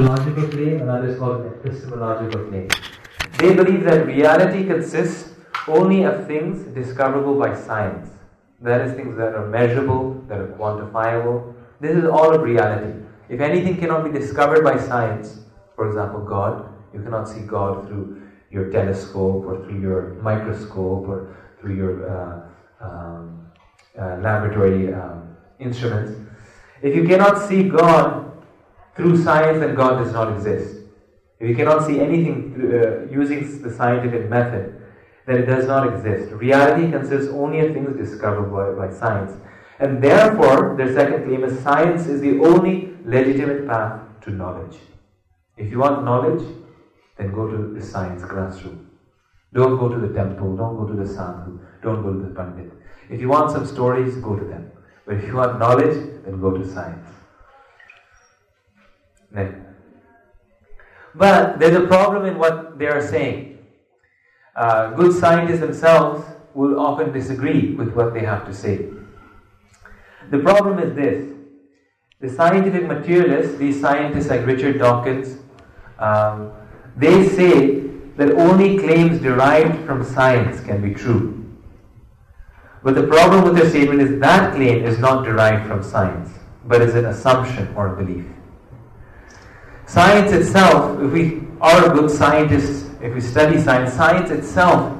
logical claim, another is called an epistemological claim. They believe that reality consists only of things discoverable by science. That is, things that are measurable, that are quantifiable. This is all of reality. If anything cannot be discovered by science, for example, God, you cannot see God through your telescope or through your microscope or through your uh, um, uh, laboratory um, instruments. If you cannot see God through science, then God does not exist. If you cannot see anything uh, using the scientific method, then it does not exist. Reality consists only of things discovered by, by science. And therefore, their second claim is science is the only legitimate path to knowledge. If you want knowledge, then go to the science classroom. Don't go to the temple, don't go to the sadhu, don't go to the pandit. If you want some stories, go to them. But if you want knowledge, then go to science. But there's a problem in what they are saying. Uh, good scientists themselves will often disagree with what they have to say. The problem is this the scientific materialists, these scientists like Richard Dawkins, um, they say that only claims derived from science can be true. But the problem with their statement is that claim is not derived from science, but is an assumption or a belief. Science itself, if we are good scientists, if we study science, science itself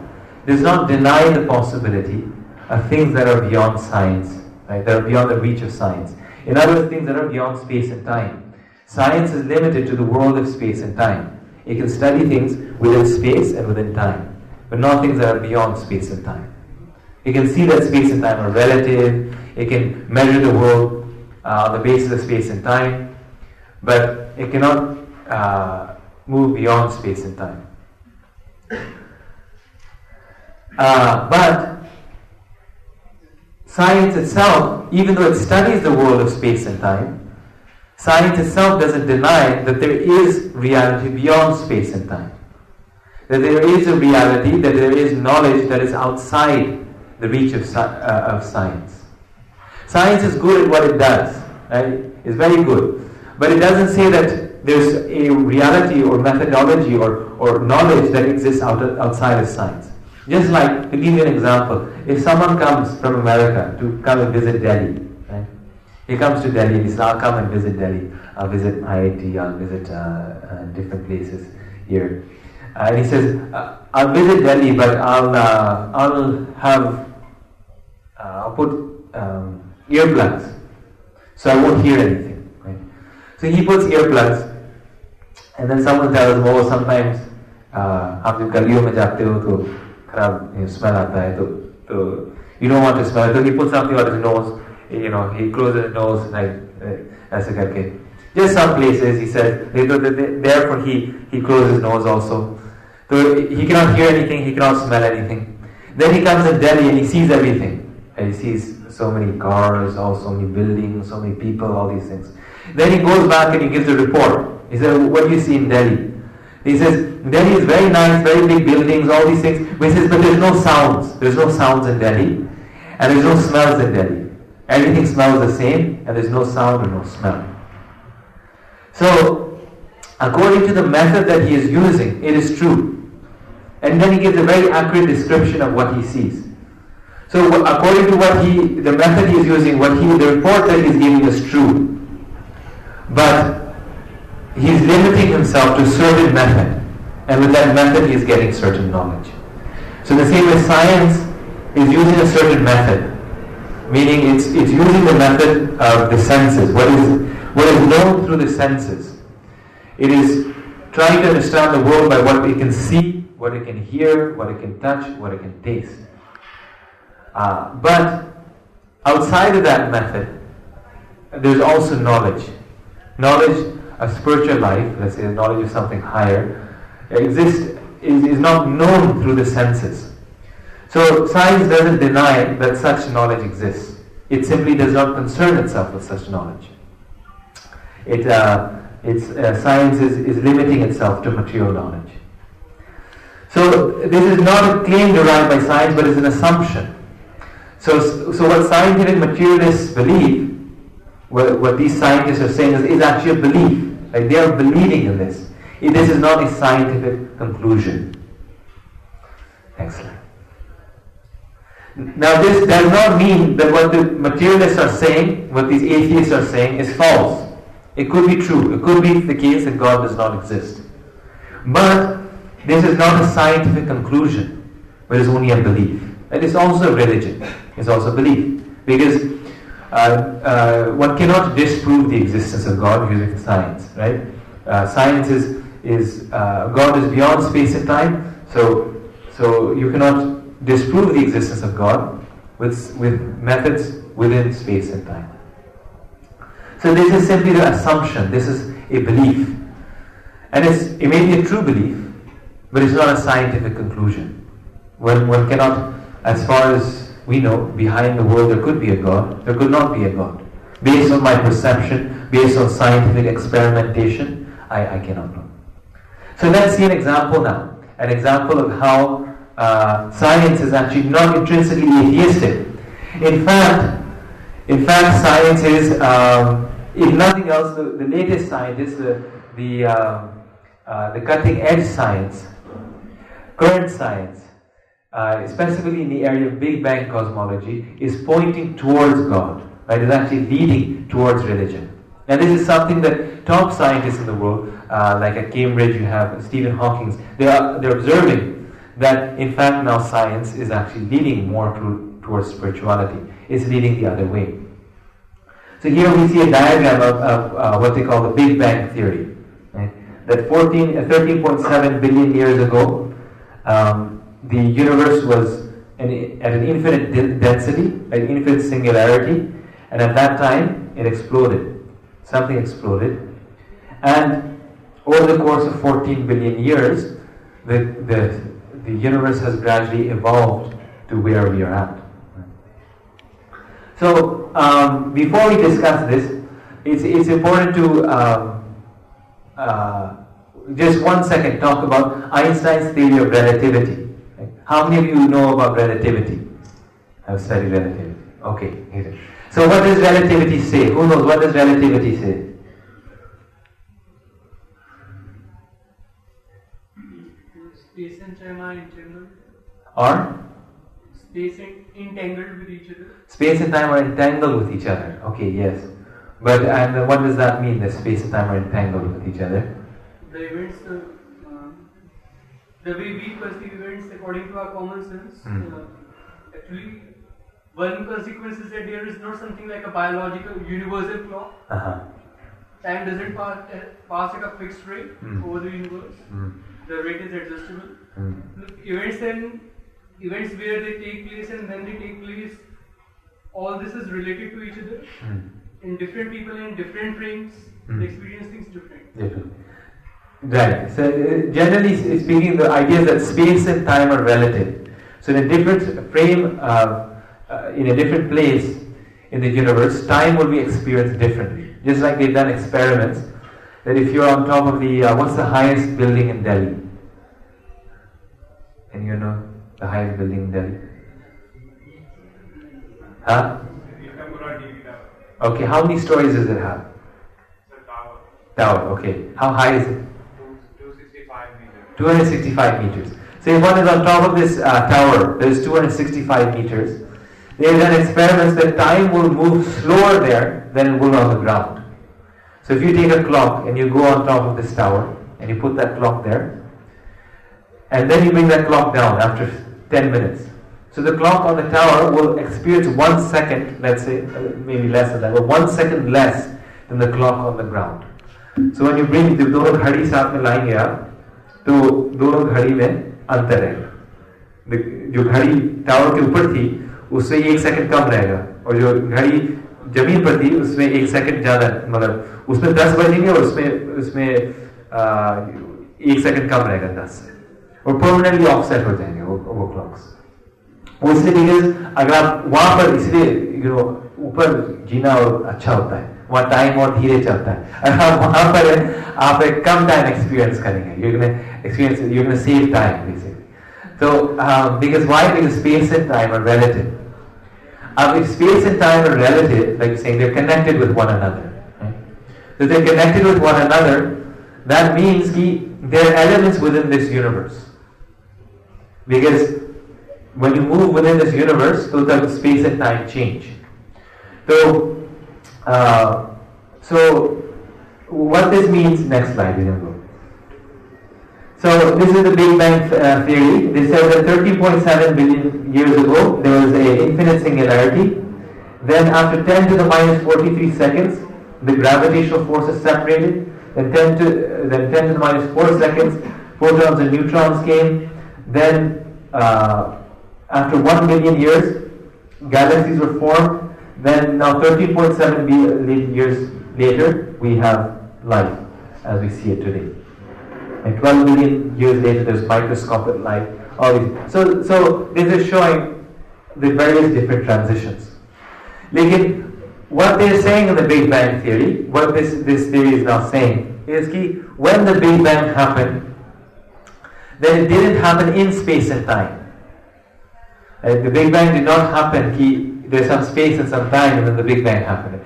does not deny the possibility of things that are beyond science, right? That are beyond the reach of science. In other words, things that are beyond space and time. Science is limited to the world of space and time. It can study things within space and within time, but not things that are beyond space and time. It can see that space and time are relative. It can measure the world uh, on the basis of space and time, but it cannot uh, move beyond space and time. Uh, but science itself, even though it studies the world of space and time, science itself doesn't deny that there is reality beyond space and time. That there is a reality, that there is knowledge that is outside the reach of, uh, of science. Science is good at what it does, right? It's very good. But it doesn't say that there's a reality or methodology or, or knowledge that exists out, outside of science. Just like, to give you an example, if someone comes from America to come and visit Delhi, right? He comes to Delhi and he says, I'll come and visit Delhi. I'll visit IIT, I'll visit uh, uh, different places here. Uh, and he says, uh, I'll visit Delhi, but I'll, uh, I'll have, uh, I'll put um, earplugs, so I won't hear anything. Right? So he puts earplugs, and then someone tells him, oh, sometimes आप जब गलियों में जाते हो तो खराब smell आता है तो तो you don't want to smell it. So he puts something on his nose, you know, he closes his nose like ऐसे करके. Just some places he says, therefore he he closes his nose also. So he cannot hear anything, he cannot smell anything. Then he comes to Delhi and he sees everything. And he sees so many cars, all so many buildings, so many people, all these things. Then he goes back and he gives a report. He says, What do you see in Delhi? He says, Delhi is very nice, very big buildings, all these things. But he says, But there's no sounds. There's no sounds in Delhi. And there's no smells in Delhi. Everything smells the same, and there's no sound or no smell. So, according to the method that he is using, it is true. And then he gives a very accurate description of what he sees. So according to what he, the method he is using, what he, the report that he is giving is true. But he is limiting himself to a certain method. And with that method he is getting certain knowledge. So the same way science is using a certain method. Meaning it's, it's using the method of the senses. What is, what is known through the senses. It is trying to understand the world by what it can see, what it can hear, what it can touch, what it can taste. Uh, but outside of that method, there's also knowledge. Knowledge of spiritual life, let's say knowledge of something higher, exists, is, is not known through the senses. So science doesn't deny that such knowledge exists. It simply does not concern itself with such knowledge. It, uh, it's, uh, science is, is limiting itself to material knowledge. So this is not a claim derived by science, but it's an assumption. So, so what scientific materialists believe, what, what these scientists are saying is, is actually a belief. Like they are believing in this. This is not a scientific conclusion. Excellent. Now, this does not mean that what the materialists are saying, what these atheists are saying, is false. It could be true. It could be the case that God does not exist. But this is not a scientific conclusion, but it's only a belief. It is also a religion. It's also a belief. Because uh, uh, one cannot disprove the existence of God using science, right? Uh, science is, is uh, God is beyond space and time, so, so you cannot disprove the existence of God with, with methods within space and time. So this is simply the assumption, this is a belief. And it's, it may be a true belief, but it's not a scientific conclusion. One, one cannot, as far as we know, behind the world there could be a God, there could not be a God. Based on my perception, based on scientific experimentation, I, I cannot know. So let's see an example now. An example of how uh, science is actually not intrinsically atheistic. In fact, in fact, science is, um, if nothing else, the, the latest scientists, the the, uh, uh, the cutting edge science, current science, uh, specifically in the area of Big Bang cosmology, is pointing towards God. Right, is actually leading towards religion. And this is something that top scientists in the world, uh, like at Cambridge, you have Stephen Hawking, they are they're observing that in fact now science is actually leading more to, towards spirituality. It's leading the other way. So here we see a diagram of, of uh, what they call the Big Bang Theory. Right? That 14, uh, 13.7 billion years ago, um, the universe was an, at an infinite density, an infinite singularity, and at that time it exploded. Something exploded. And over the course of 14 billion years, the, the the universe has gradually evolved to where we are at. So, um, before we discuss this, it's, it's important to um, uh, just one second talk about Einstein's theory of relativity. How many of you know about relativity? I have studied relativity. Okay. Here. So, what does relativity say? Who knows what does relativity say? Space and time are entangled. Or? Space and entangled with each other. Space and time are entangled with each other. Okay, yes. But and what does that mean? That space and time are entangled with each other? The events, uh, the way we perceive events according to our common sense, mm. uh, actually, one consequence is that there is not something like a biological universal clock. Uh-huh. Time doesn't pass, uh, pass at a fixed rate mm. over the universe. Mm the rate is adjustable. Mm. Events and events where they take place and when they take place, all this is related to each other. Mm. In different people in different frames, mm. they experience things different. Different. Right. So uh, generally speaking, the idea is that space and time are relative. So in a different frame, uh, uh, in a different place in the universe, time will be experienced differently. Just like they've done experiments that if you're on top of the, uh, what's the highest building in Delhi? And you know the highest building in Delhi? Huh? Okay, how many stories does it have? tower. Tower, okay. How high is it? 265 meters. 265 meters. So if one is on top of this uh, tower that is 265 meters, they have done experiments that time will move slower there than it will on the ground. So if you take a clock and you go on top of this tower and you put that clock there, and then you bring that clock down after 10 minutes. So the clock on the tower will experience one second, let's say, uh, maybe less than that, but one second less than the clock on the ground. So when you bring the दोनों घड़ी साथ में लाएंगे आप तो दोनों घड़ी में अंतर रहेगा जो घड़ी टावर के ऊपर थी, उससे एक सेकंड कम रहेगा। और जो घड़ी ज़मीन पर थी, उसमें एक सेकंड ज़्यादा मतलब उसमें दस बजेंगे और उसमें उसमें एक सेकंड कम रहेगा दस और परमानेंटली ऑफसेट हो जाएँगे वो वो क्लॉक्स इसलिए बिकॉज़ अगर आप वहाँ पर इसलिए यू नो ऊपर जीना और अच्छा होता है, वहाँ टाइम और धीरे चलता है। अगर आप वहाँ पर है, आप एक कम टाइम एक्सपीरियंस करेंगे। experience, you're going to save time, basically. So, um, because why? Because space and time are relative. Um, if space and time are relative, like you're saying, they're connected with one another. Right? They're connected with one another, that means ki, there are elements within this universe. Because when you move within this universe, so the space and time change. So, uh, so what this means, next slide, you know. So this is the Big Bang uh, theory. They said that 13.7 billion years ago, there was a infinite singularity. Then after 10 to the minus 43 seconds, the gravitational forces separated. Then 10 to, uh, then 10 to the minus 4 seconds, photons and neutrons came. Then uh, after 1 million years, galaxies were formed. Then now 13.7 billion years later, we have life as we see it today. And 12 million years later, there's microscopic life. All these. So, so this is showing the various different transitions. Lekin, what they're saying in the Big Bang theory, what this, this theory is now saying, is that when the Big Bang happened, then it didn't happen in space and time. Uh, the Big Bang did not happen, ki, there's some space and some time, and then the Big Bang happened.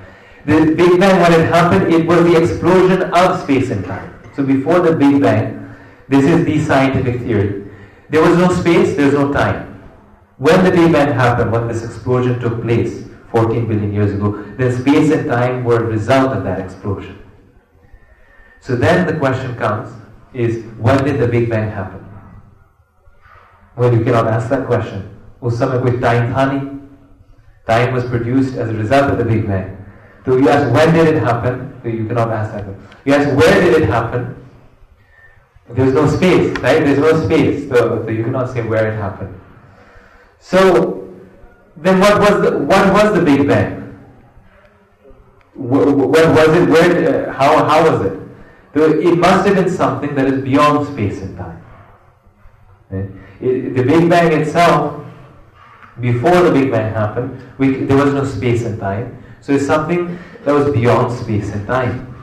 The Big Bang, when it happened, it was the explosion of space and time. So before the Big Bang, this is the scientific theory. There was no space, there's no time. When the Big Bang happened, when this explosion took place, 14 billion years ago, then space and time were a result of that explosion. So then the question comes is when did the Big Bang happen? Well, you cannot ask that question. उस समय कोई time था नहीं. Time was produced as a result of the Big Bang. so you ask when did it happen? You cannot ask that. You ask where did it happen? There's no space, right? There's no space, so, so you cannot say where it happened. So then what was the what was the Big Bang? What, was it? Where? How? How was it? So it must have been something that is beyond space and time. The Big Bang itself, before the Big Bang happened, we, there was no space and time. So it's something that was beyond space and time.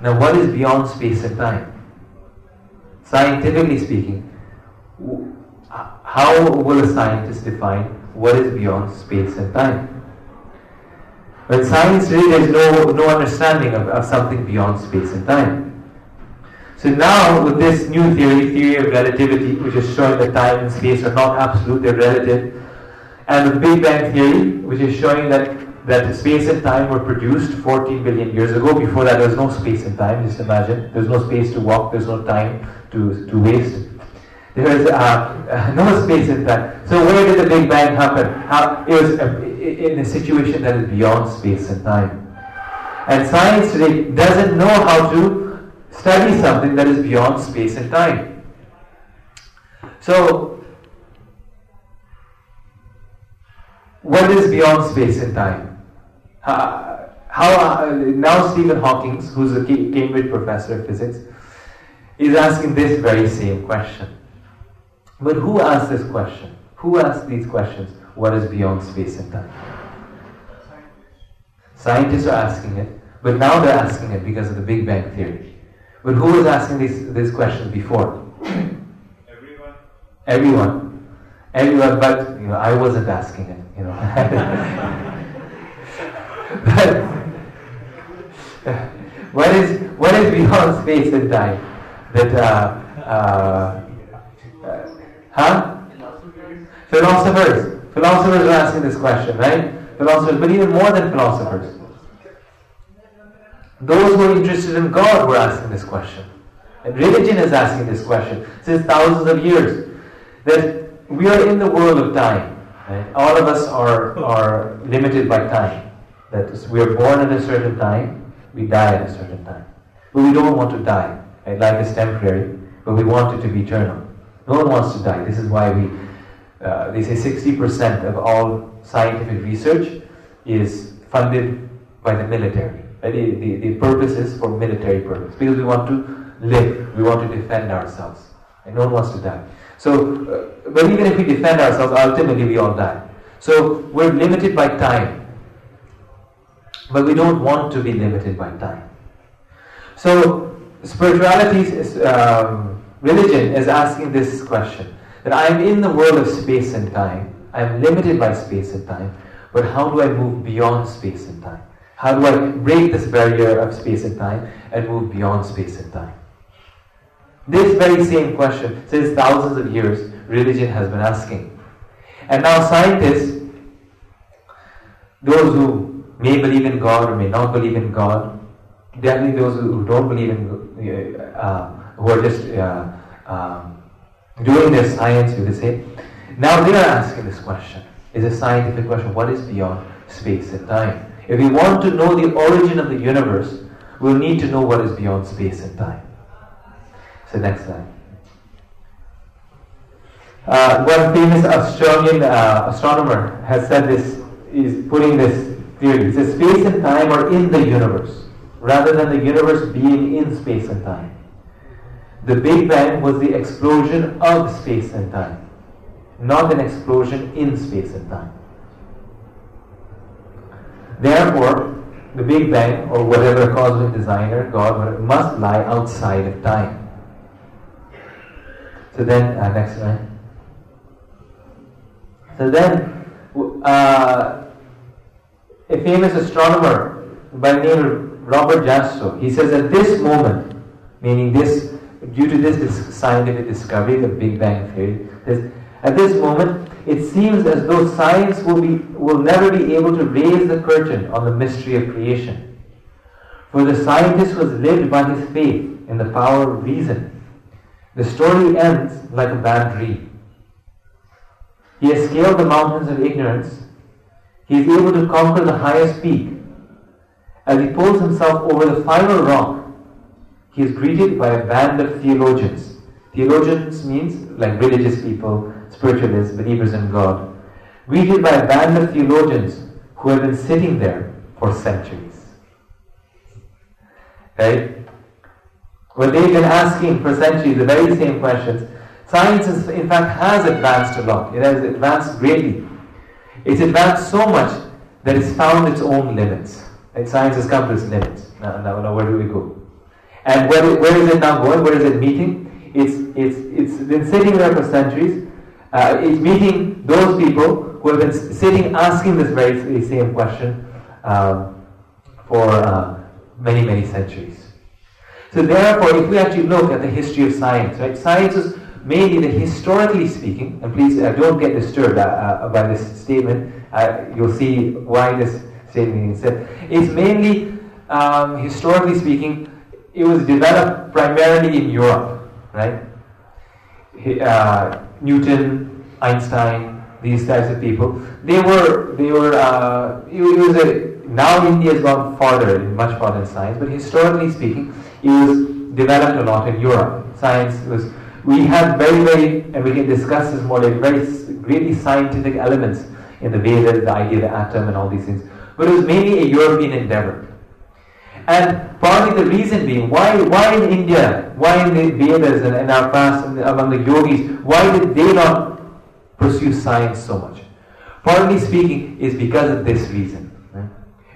Now, what is beyond space and time? Scientifically speaking, how will a scientist define what is beyond space and time? But science really there's no, no understanding of, of something beyond space and time. So now with this new theory, theory of relativity, which is showing that time and space are not absolute, they're relative, and the Big Bang theory, which is showing that that space and time were produced 14 billion years ago. Before that, there was no space and time. Just imagine. There's no space to walk. There's no time to, to waste. There is uh, no space and time. So where did the Big Bang happen? How, it was uh, in a situation that is beyond space and time. And science today doesn't know how to study something that is beyond space and time. So, what is beyond space and time? Uh, how uh, now Stephen Hawking, who's a Cambridge professor of physics, is asking this very same question. But who asked this question? Who asked these questions? What is beyond space and time? Scientists are asking it, but now they're asking it because of the Big Bang theory. But who was asking these, these questions before? Everyone. Everyone. Everyone, but you know, I wasn't asking it, you know. what is what is beyond space and time? That uh, uh, uh, huh? Philosophers. Philosophers are asking this question, right? Philosophers, but even more than philosophers. Those who are interested in God were asking this question. And religion is asking this question since thousands of years. That we are in the world of time. Right? All of us are, are limited by time. That is, we are born at a certain time, we die at a certain time. But we don't want to die. Right? Life is temporary, but we want it to be eternal. No one wants to die. This is why we, uh, they say 60% of all scientific research is funded by the military. Right? The, the, the purpose is for military purpose because we want to live, we want to defend ourselves. And no one wants to die. So, uh, but even if we defend ourselves, ultimately we all die. So we're limited by time. But we don't want to be limited by time. So, spirituality, is, um, religion is asking this question that I am in the world of space and time. I am limited by space and time. But how do I move beyond space and time? How do I break this barrier of space and time and move beyond space and time? This very same question, since thousands of years, religion has been asking. And now scientists, those who may believe in God or may not believe in God, definitely those who don't believe in, uh, uh, who are just uh, um, doing their science, you could say, now they are asking this question. It's a scientific question. What is beyond space and time? If we want to know the origin of the universe, we'll need to know what is beyond space and time. So next slide. Uh, one famous Australian uh, astronomer has said this, is putting this says space and time are in the universe, rather than the universe being in space and time. The Big Bang was the explosion of space and time, not an explosion in space and time. Therefore, the Big Bang, or whatever cosmic designer, God, must lie outside of time. So then, uh, next slide. So then, uh, a famous astronomer by the name of Robert Jastrow, he says at this moment, meaning this, due to this, scientific discovery, the Big Bang theory, says, at this moment, it seems as though science will, be, will never be able to raise the curtain on the mystery of creation. For the scientist was led by his faith in the power of reason. The story ends like a bad dream. He has scaled the mountains of ignorance. He is able to conquer the highest peak. As he pulls himself over the final rock, he is greeted by a band of theologians. Theologians means like religious people, spiritualists, believers in God, greeted by a band of theologians who have been sitting there for centuries. Right? Well, they've been asking for centuries the very same questions. Science, is, in fact, has advanced a lot. It has advanced greatly. It's advanced so much that it's found its own limits. And science has come to its limits. Now, now, now where do we go? And where, where is it now going? Where is it meeting? It's, it's, it's been sitting there for centuries. Uh, it's meeting those people who have been sitting asking this very same question um, for uh, many, many centuries. So therefore, if we actually look at the history of science, right, science is mainly the historically speaking, and please uh, don't get disturbed uh, uh by this statement. Uh, you'll see why this statement is said. It's mainly, um, historically speaking, it was developed primarily in Europe, right? Uh, Newton, Einstein, these types of people. They were, they were. it, was a now India has gone farther, much farther in science, but historically speaking, it was developed a lot in Europe. Science was, we have very, very, and we can discuss this more, like very greatly scientific elements in the Vedas, the idea of the atom and all these things. But it was mainly a European endeavor. And partly the reason being, why, why in India, why in the Vedas and, and our past, among the yogis, why did they not pursue science so much? Partly speaking, is because of this reason.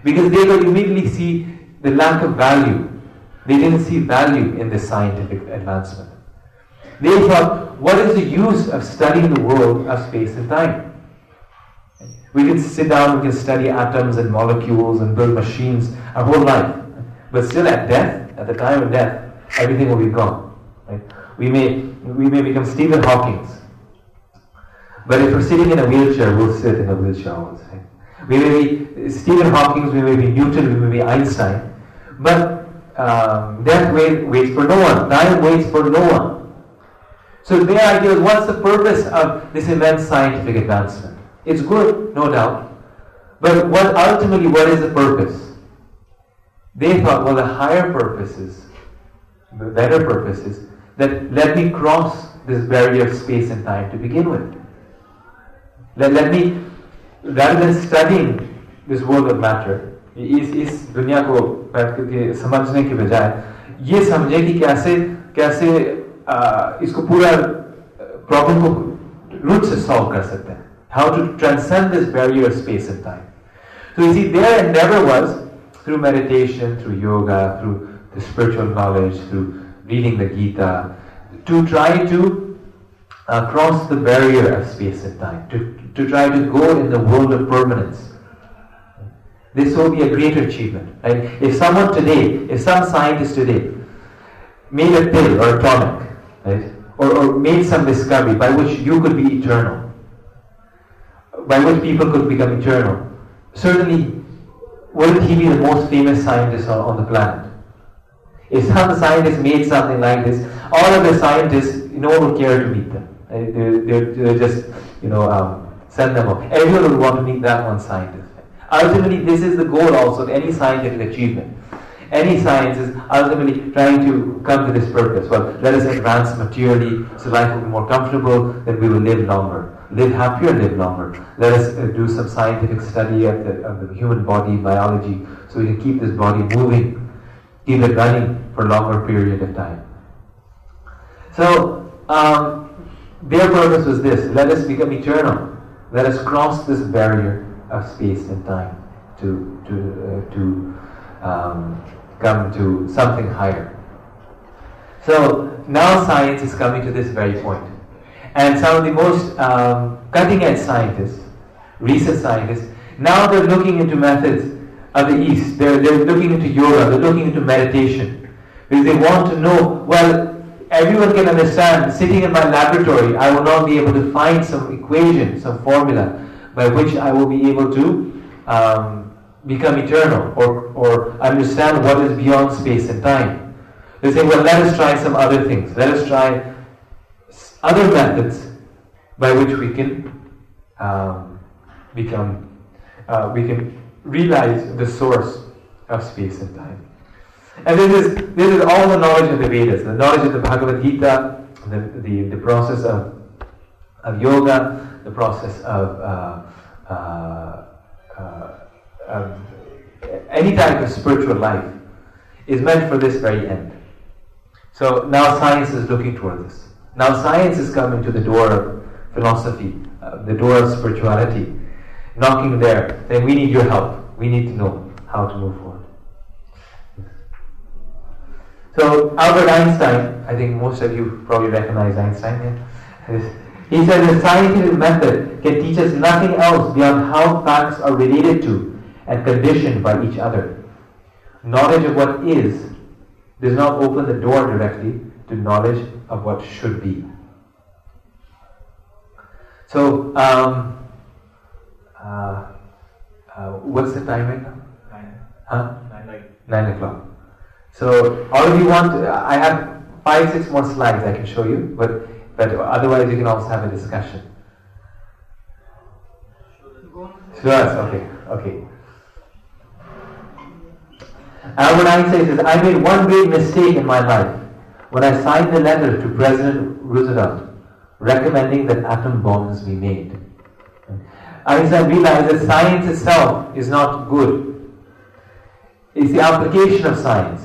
Because they could immediately see the lack of value they didn't see value in this scientific advancement. They thought, what is the use of studying the world of space and time? We can sit down, we can study atoms and molecules and build machines our whole life. But still at death, at the time of death, everything will be gone. Right? We, may, we may become Stephen Hawking. But if we're sitting in a wheelchair, we'll sit in a wheelchair. Right? We may be Stephen Hawking, we may be Newton, we may be Einstein. But um, death wait, waits for no one, time waits for no one. So their idea was what's the purpose of this immense scientific advancement? It's good, no doubt. But what ultimately what is the purpose? They thought, well the higher purposes, the better purposes, that let me cross this barrier of space and time to begin with. Let, let me, rather than studying this world of matter, इस इस दुनिया को बैठ करके समझने के बजाय ये समझे कि कैसे कैसे आ, इसको पूरा प्रॉब्लम को रूट से सॉल्व कर सकते हैं how to transcend this barrier space and time So you see, their endeavor was through meditation, through yoga, through the spiritual knowledge, through reading the Gita, to try to uh, cross the barrier of space and time, to, to try to go in the world of permanence. this will be a greater achievement. Right? If someone today, if some scientist today made a pill or a tonic, right, or, or made some discovery by which you could be eternal, by which people could become eternal, certainly wouldn't he be the most famous scientist on, on the planet? If some scientist made something like this, all of the scientists, no one would care to meet them. They're, they're, just, you know, um, send them up. Everyone would want to meet that one scientist. Ultimately, this is the goal also of any scientific achievement. Any science is ultimately trying to come to this purpose. Well, let us advance materially so life will be more comfortable, then we will live longer. Live happier, live longer. Let us uh, do some scientific study of the, of the human body, biology, so we can keep this body moving, keep it running for a longer period of time. So, um, their purpose was this let us become eternal. Let us cross this barrier of space and time to, to, uh, to um, come to something higher. So now science is coming to this very point. And some of the most um, cutting edge scientists, research scientists, now they're looking into methods of the East. They're, they're looking into yoga, they're looking into meditation. Because they want to know, well, everyone can understand, sitting in my laboratory, I will not be able to find some equation, some formula by which I will be able to um, become eternal or, or understand what is beyond space and time. They say, well, let us try some other things. Let us try other methods by which we can um, become, uh, we can realize the source of space and time. And this is, this is all the knowledge of the Vedas, the knowledge of the Bhagavad Gita, the, the, the process of, of yoga, the process of, uh, uh, of any type of spiritual life is meant for this very end. So now science is looking toward this. Now science is coming to the door of philosophy, uh, the door of spirituality, knocking there, saying, We need your help. We need to know how to move forward. So Albert Einstein, I think most of you probably recognize Einstein. He said the scientific method can teach us nothing else beyond how facts are related to and conditioned by each other. Knowledge of what is does not open the door directly to knowledge of what should be. So, um, uh, uh, what's the time right now? Nine. Huh? Nine. Nine o'clock. So, all of you want, I have five, six more slides I can show you, but, but otherwise you can also have a discussion. Sure, okay, okay. Albert Einstein says, I made one great mistake in my life when I signed the letter to President Roosevelt recommending that atom bombs be made. Einstein realized that science itself is not good. It's the application of science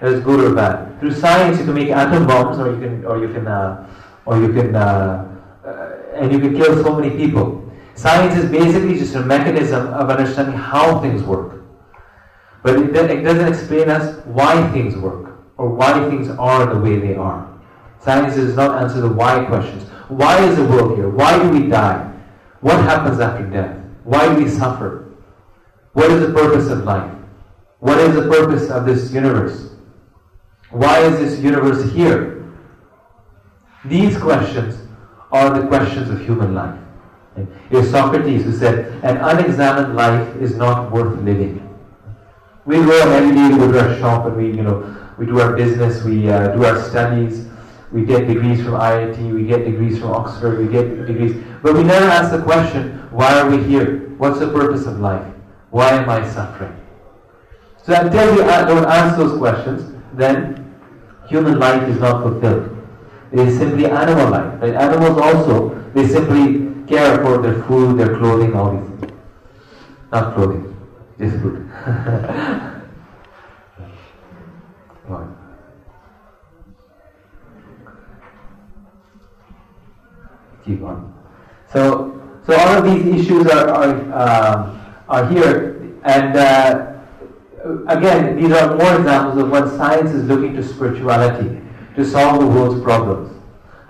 that is good or bad. Through science, you can make atom bombs, or you can, or you can, uh, or you can, uh, uh, and you can kill so many people. Science is basically just a mechanism of understanding how things work. But it, it doesn't explain us why things work or why things are the way they are. Science does not answer the why questions. Why is the world here? Why do we die? What happens after death? Why do we suffer? What is the purpose of life? What is the purpose of this universe? Why is this universe here? These questions are the questions of human life. It was Socrates who said, An unexamined life is not worth living. We go on every day, we go to our shop and we, you know, we do our business, we uh, do our studies, we get degrees from IIT, we get degrees from Oxford, we get degrees. But we never ask the question, why are we here? What's the purpose of life? Why am I suffering? So until you don't ask those questions, then human life is not fulfilled. It is simply animal life. Right? Animals also, they simply care for their food, their clothing, all these things. Not clothing, food. right. Keep on. So, so all of these issues are are, um, are here, and uh, again, these are more examples of what science is looking to spirituality to solve the world's problems.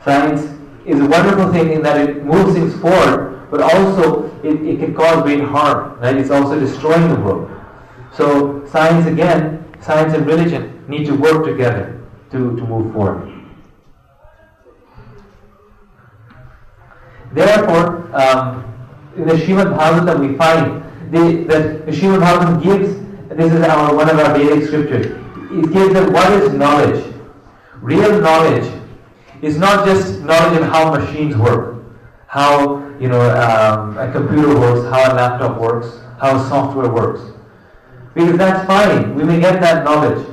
Science is a wonderful thing in that it moves things forward, but also it, it can cause great harm, right? It's also destroying the world. So science again, science and religion need to work together to, to move forward. Therefore, um, in the Srimad Bhagavatam we find the, that the Srimad Bhagavatam gives, this is our, one of our Vedic scriptures, it gives them what is knowledge. Real knowledge is not just knowledge of how machines work, how you know um, a computer works, how a laptop works, how software works. Because that's fine, we may get that knowledge.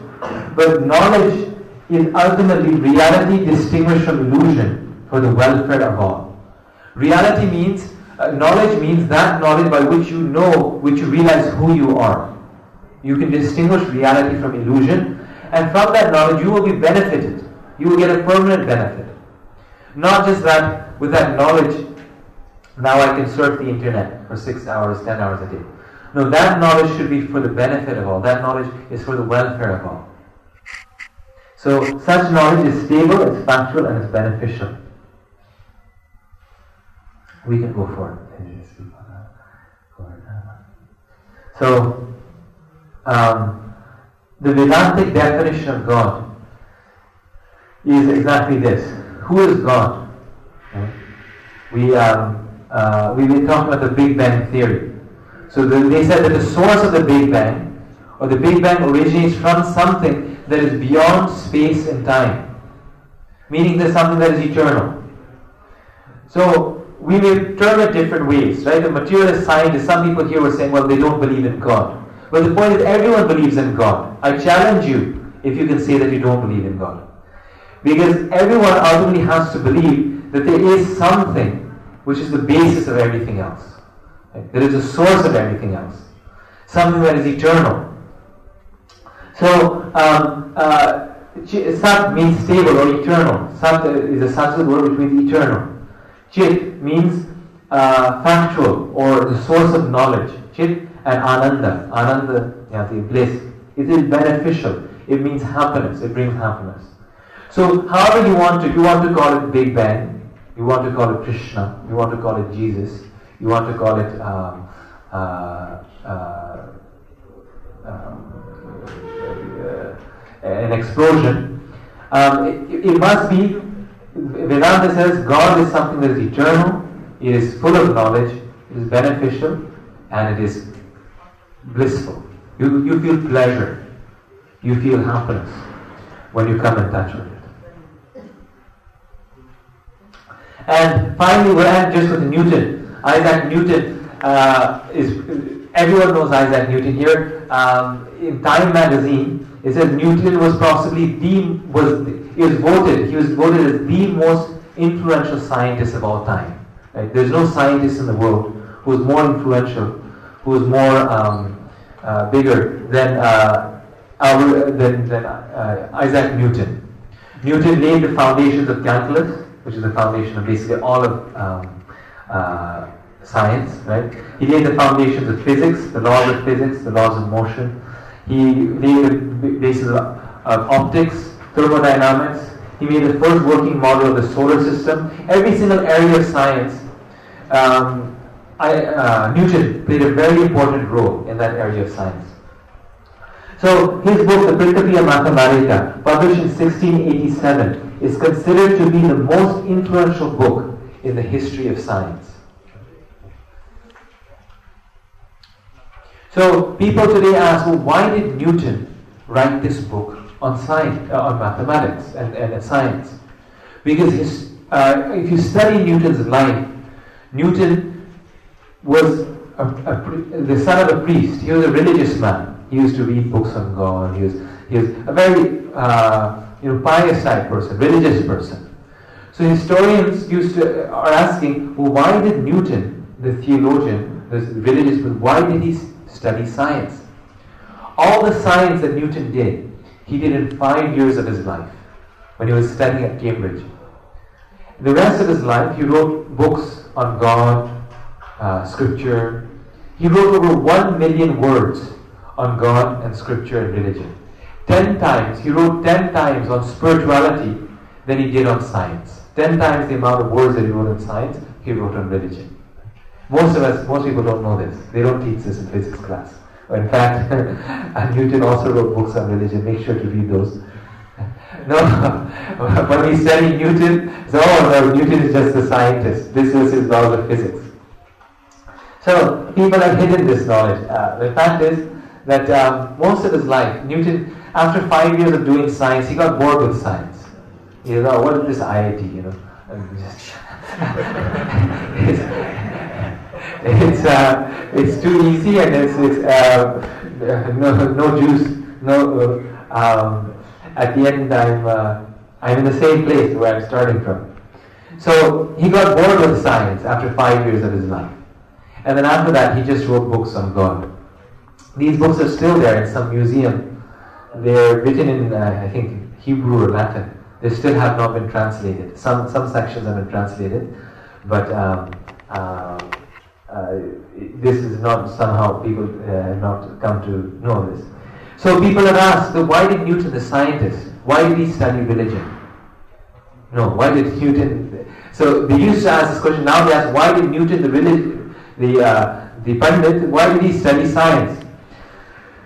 But knowledge is ultimately reality distinguished from illusion for the welfare of all. Reality means, uh, knowledge means that knowledge by which you know, which you realize who you are. You can distinguish reality from illusion, and from that knowledge you will be benefited. You will get a permanent benefit. Not just that, with that knowledge, now I can surf the internet for six hours, ten hours a day. No, that knowledge should be for the benefit of all. That knowledge is for the welfare of all. So, such knowledge is stable, it's factual, and it's beneficial. We can go for it. So, um, the Vedantic definition of God is exactly this. Who is God? Okay. We, um, uh, we've been talking about the Big Bang Theory. So the, they said that the source of the Big Bang, or the Big Bang originates from something that is beyond space and time. Meaning there's something that is eternal. So we may term it different ways, right? The materialist scientists, some people here were saying, well, they don't believe in God. But the point is, everyone believes in God. I challenge you if you can say that you don't believe in God. Because everyone ultimately has to believe that there is something which is the basis of everything else. Right? There is a source of everything else. Something that is eternal. So, um, uh, Sat means stable or eternal. Sat is a Sanskrit word which means eternal. Chit means uh, factual or the source of knowledge. Chit and Ananda. Ananda, the bliss. It is beneficial. It means happiness. It brings happiness. So, however you want to, you want to call it Big Bang, you want to call it Krishna, you want to call it Jesus, you want to call it um, uh, uh, um, uh, an explosion. Um, it, it must be, Vedanta says God is something that is eternal, it is full of knowledge, it is beneficial, and it is blissful. You, you feel pleasure, you feel happiness when you come in touch with it. And finally, we're at just with Newton. Isaac Newton uh, is everyone knows Isaac Newton here. Um, in Time magazine, it says Newton was possibly the was he was voted he was voted as the most influential scientist of all time. Right? There's no scientist in the world who is more influential, who is more um, uh, bigger than uh, our, than, than uh, Isaac Newton. Newton laid the foundations of calculus which is the foundation of basically all of um, uh, science, right? He laid the foundations of physics, the laws of physics, the laws of motion. He laid the basis of, of optics, thermodynamics. He made the first working model of the solar system. Every single area of science, um, I, uh, Newton played a very important role in that area of science. So his book, The Principia Mathematica, published in 1687, is considered to be the most influential book in the history of science. So people today ask, well, why did Newton write this book on science, uh, on mathematics and, and science? Because his, uh, if you study Newton's life, Newton was a, a, the son of a priest. He was a religious man. He used to read books on God. He was, he was a very uh, you know, pious type person, religious person. So historians used to are asking, well, why did Newton, the theologian, the religious why did he study science? All the science that Newton did, he did in five years of his life when he was studying at Cambridge. The rest of his life, he wrote books on God, uh, Scripture. He wrote over one million words on God and Scripture and religion. Ten times, he wrote ten times on spirituality than he did on science. Ten times the amount of words that he wrote on science, he wrote on religion. Most of us, most people don't know this. They don't teach this in physics class. In fact, Newton also wrote books on religion. Make sure to read those. No, when we study Newton, so oh no, Newton is just a scientist. This is his laws of physics. So people have hidden this knowledge. Uh, the fact is that um, most of his life, Newton, after five years of doing science, he got bored with science. He said, "Oh, what is this IIT?" You know, it's it's, uh, it's too easy and it's, it's uh, no no juice, no. Um, at the end, I'm, uh, I'm in the same place where I'm starting from. So he got bored with science after five years of his life. And then after that, he just wrote books on God. These books are still there in some museum. They're written in, uh, I think, Hebrew or Latin. They still have not been translated. Some, some sections have been translated, but um, uh, uh, this is not somehow people uh, not come to know this. So people have asked, so why did Newton, the scientist, why did he study religion? No, why did Newton? So they used to ask this question. Now they ask, why did Newton, the religion, the uh, the pandit, why did he study science?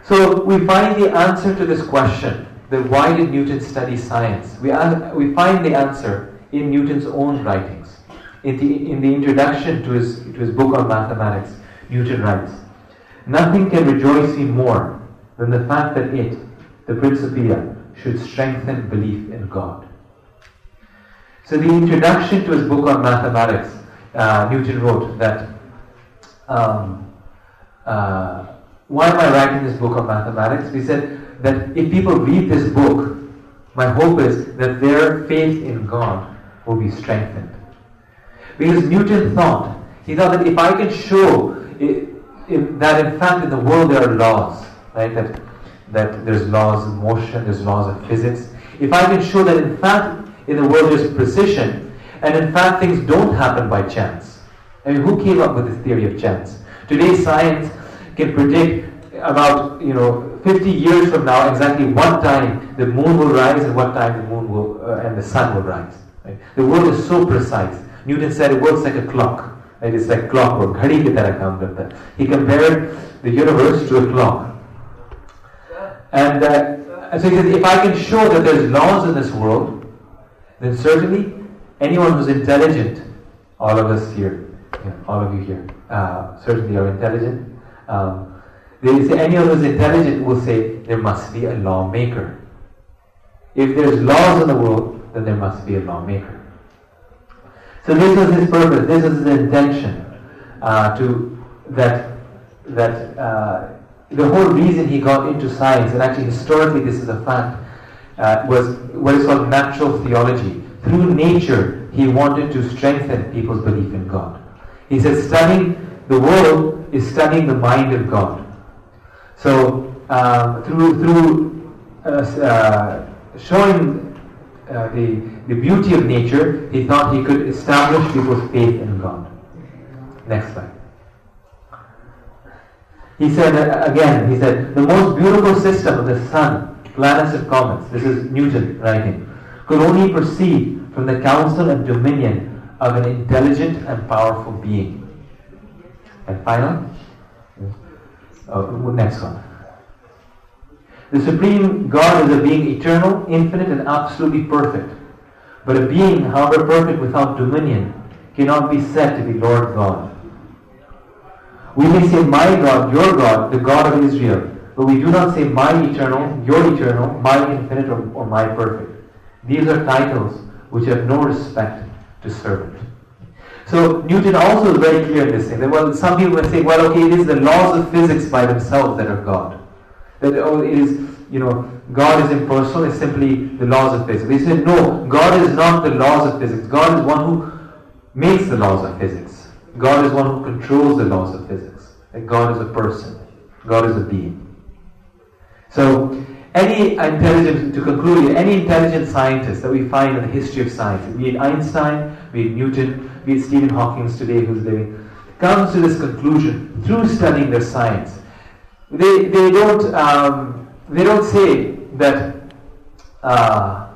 So we find the answer to this question: that why did Newton study science? We we find the answer in Newton's own writings. In the in the introduction to his to his book on mathematics, Newton writes, "Nothing can rejoice me more than the fact that it, the Principia, should strengthen belief in God. So the introduction to his book on mathematics, uh, Newton wrote that, um, uh, why am I writing this book on mathematics? We said that if people read this book, my hope is that their faith in God will be strengthened. Because Newton thought, he thought that if I can show it, that in fact in the world there are laws, right? That, that there's laws of motion, there's laws of physics. If I can show that in fact in the world there's precision, and in fact things don't happen by chance. I mean, who came up with this theory of chance? Today science can predict about, you know, 50 years from now exactly what time the moon will rise and what time the moon will, uh, and the sun will rise. Right? The world is so precise. Newton said it works like a clock. Right? It's like clockwork. He compared the universe to a clock. And uh, so he said, if I can show that there's laws in this world, then certainly anyone who's intelligent, all of us here, all of you here, uh, certainly are intelligent. Um, they say intelligent will say there must be a lawmaker. If there's laws in the world, then there must be a lawmaker. So this was his purpose. This was his intention uh, to that that uh, the whole reason he got into science, and actually historically this is a fact, uh, was what is called natural theology. Through nature, he wanted to strengthen people's belief in God. He said, studying the world is studying the mind of God. So, uh, through through uh, uh showing uh, the the beauty of nature, he thought he could establish people's faith in God. Next slide. He said, uh, again, he said, the most beautiful system of the sun, planets and comets, this is Newton writing, could only proceed from the counsel and dominion of an intelligent and powerful being. And finally, oh, uh, next one. The Supreme God is a being eternal, infinite, and absolutely perfect. But a being, however perfect without dominion, cannot be said to be Lord God. We may say, My God, your God, the God of Israel, but we do not say, My eternal, your eternal, my infinite, or, or my perfect. These are titles which have no respect to servant. So Newton also is very clear in this thing. That, well, some people may say, well, okay, it is the laws of physics by themselves that are God. That oh, it is, you know, God is impersonal, it's simply the laws of physics. They said, no, God is not the laws of physics. God is one who makes the laws of physics. God is one who controls the laws of physics. And God is a person. God is a being. So, any intelligent, to conclude, any intelligent scientist that we find in the history of science, be it Einstein, be it Newton, be it Stephen Hawking today who's living, comes to this conclusion through studying their science. They, they, don't, um, they don't say that, uh,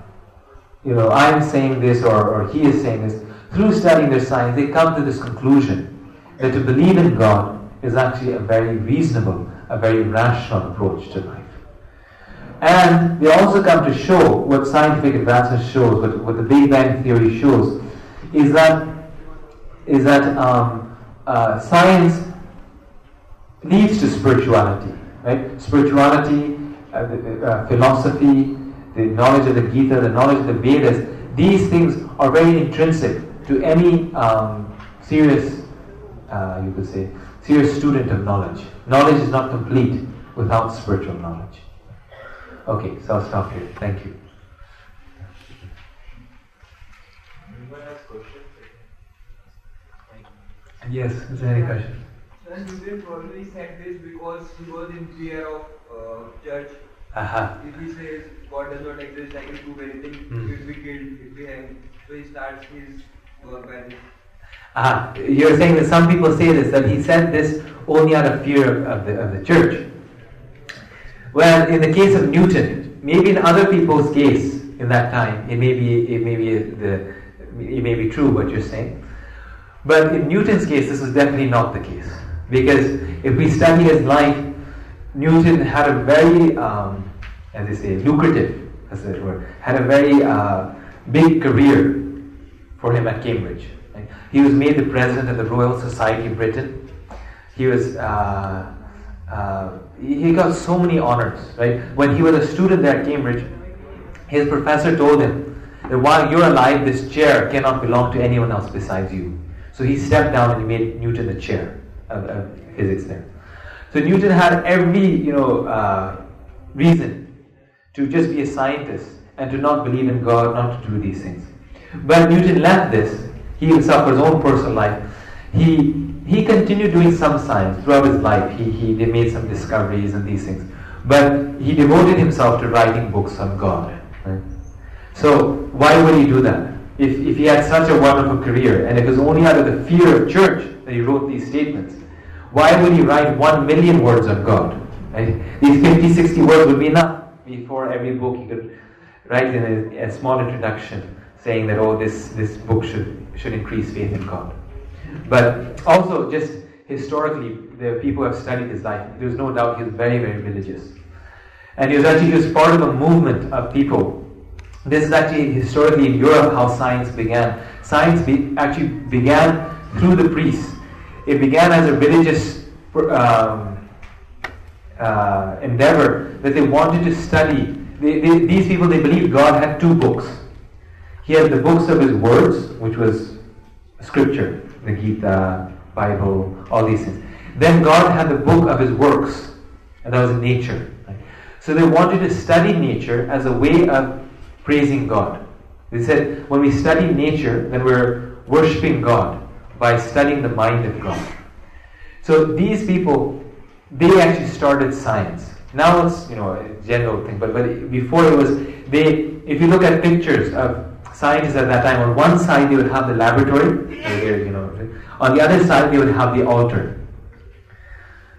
you know, I'm saying this or, or he is saying this through studying their science, they come to this conclusion. that to believe in God is actually a very reasonable, a very rational approach to life. And they also come to show what scientific advances shows, what, what the Big Bang Theory shows, is that is that um, uh, science leads to spirituality, right? Spirituality, uh, the, uh, philosophy, the knowledge of the Gita, the knowledge of the Vedas. These things are very intrinsic to any um, serious, uh, you could say, serious student of knowledge. Knowledge is not complete without spiritual knowledge. Okay, so I'll stop here. Thank you. Anyone has questions? Yes, any question? Then Newton probably said this because he was in fear of uh, church. Aha. If he says God does not exist, I can prove anything, Hmm. he will be killed, if we hang. So he starts his work by this. Ah, you're saying that some people say this, that he said this only out of fear of the, of the church. Well, in the case of Newton, maybe in other people's case in that time, it may be, it may be, the, it may be true what you're saying. But in Newton's case, this is definitely not the case. Because if we study his life, Newton had a very, um, as they say, lucrative, as it were, had a very uh, big career for him at Cambridge. right? He was made the president of the Royal Society of Britain. He was uh, uh, he got so many honors. Right when he was a student there at Cambridge, his professor told him that while you're alive, this chair cannot belong to anyone else besides you. So he stepped down and he made Newton the chair of, of physics there. So Newton had every you know uh, reason to just be a scientist and to not believe in God, not to do these things. But Newton left this. He himself, for his own personal life, he he continued doing some science throughout his life. He he they made some discoveries and these things, but he devoted himself to writing books on God. right? So why would he do that? If if he had such a wonderful career, and it was only out of the fear of church that he wrote these statements, why would he write one million words on God? Right? These 50, 60 words would be enough before every book he could write in a, a small introduction saying that oh this this book should should increase faith in God. But also just historically, the people have studied his life, there's no doubt he was very, very religious. And he was actually just part of a movement of people. This is actually historically in Europe how science began. Science be, actually began through the priests. It began as a religious um, uh, endeavor that they wanted to study. They, they, these people, they believed God had two books. He had the books of his words, which was scripture, the Gita, Bible, all these things. Then God had the book of his works, and that was nature. right? So they wanted to study nature as a way of praising God. They said, when we study nature, then we're worshipping God by studying the mind of God. So these people, they actually started science. Now it's you know a general thing, but but before it was they. If you look at pictures of scientists at that time, on one side they would have the laboratory, you know, on the other side they would have the altar.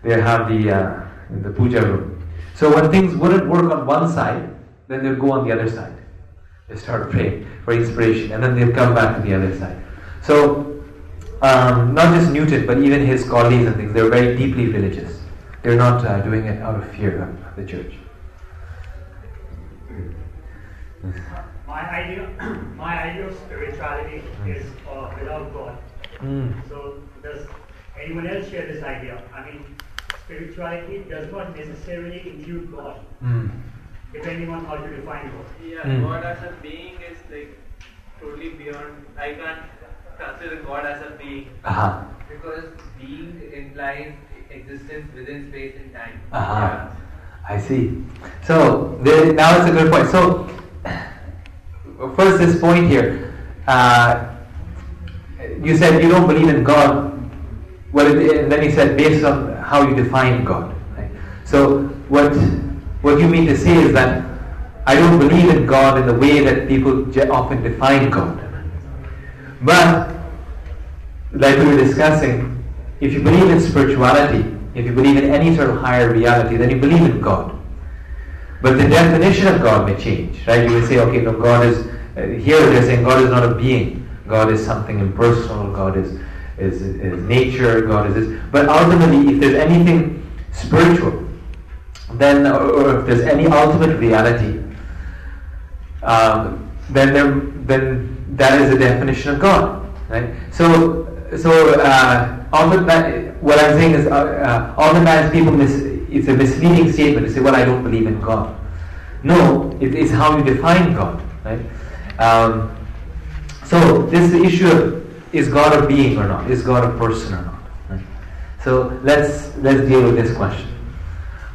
They have the uh, the puja room. So when things wouldn't work on one side, then they'd go on the other side. They start praying for inspiration, and then they'd come back to the other side. So um, not just Newton, but even his colleagues and things, they're very deeply religious. They're not uh, doing it out of fear of the church. My idea, my idea of spirituality is uh, without God. Mm. So does anyone else share this idea? I mean, spirituality does not necessarily include God, Mm. Depending on how you define God. Yeah, Hmm. God as a being is like totally beyond. I can't consider God as a being. Aha. Because being implies existence within space and time. Aha. I see. So there, now it's a good point. So first, this point here. Uh, you said you don't believe in God. Well, and then you said based on how you define God. Right? So what what you mean to say is that I don't believe in God in the way that people often define God. But like we were discussing, if you believe in spirituality, if you believe in any sort of higher reality, then you believe in God. But the definition of God may change, right? You will say, okay, no, God is, uh, here they're saying God is not a being. God is something impersonal. God is, is, is nature, God is this. But ultimately, if there's anything spiritual, then, or, if there's any ultimate reality, um, then there, then that is the definition of God, right? So, so uh, oftentimes, what I'm saying is, uh, uh, oftentimes people it's a misleading statement to say, "Well, I don't believe in God." No, it is how you define God, right? Um, so this issue of is God a being or not? Is God a person or not? Right? So let's let's deal with this question.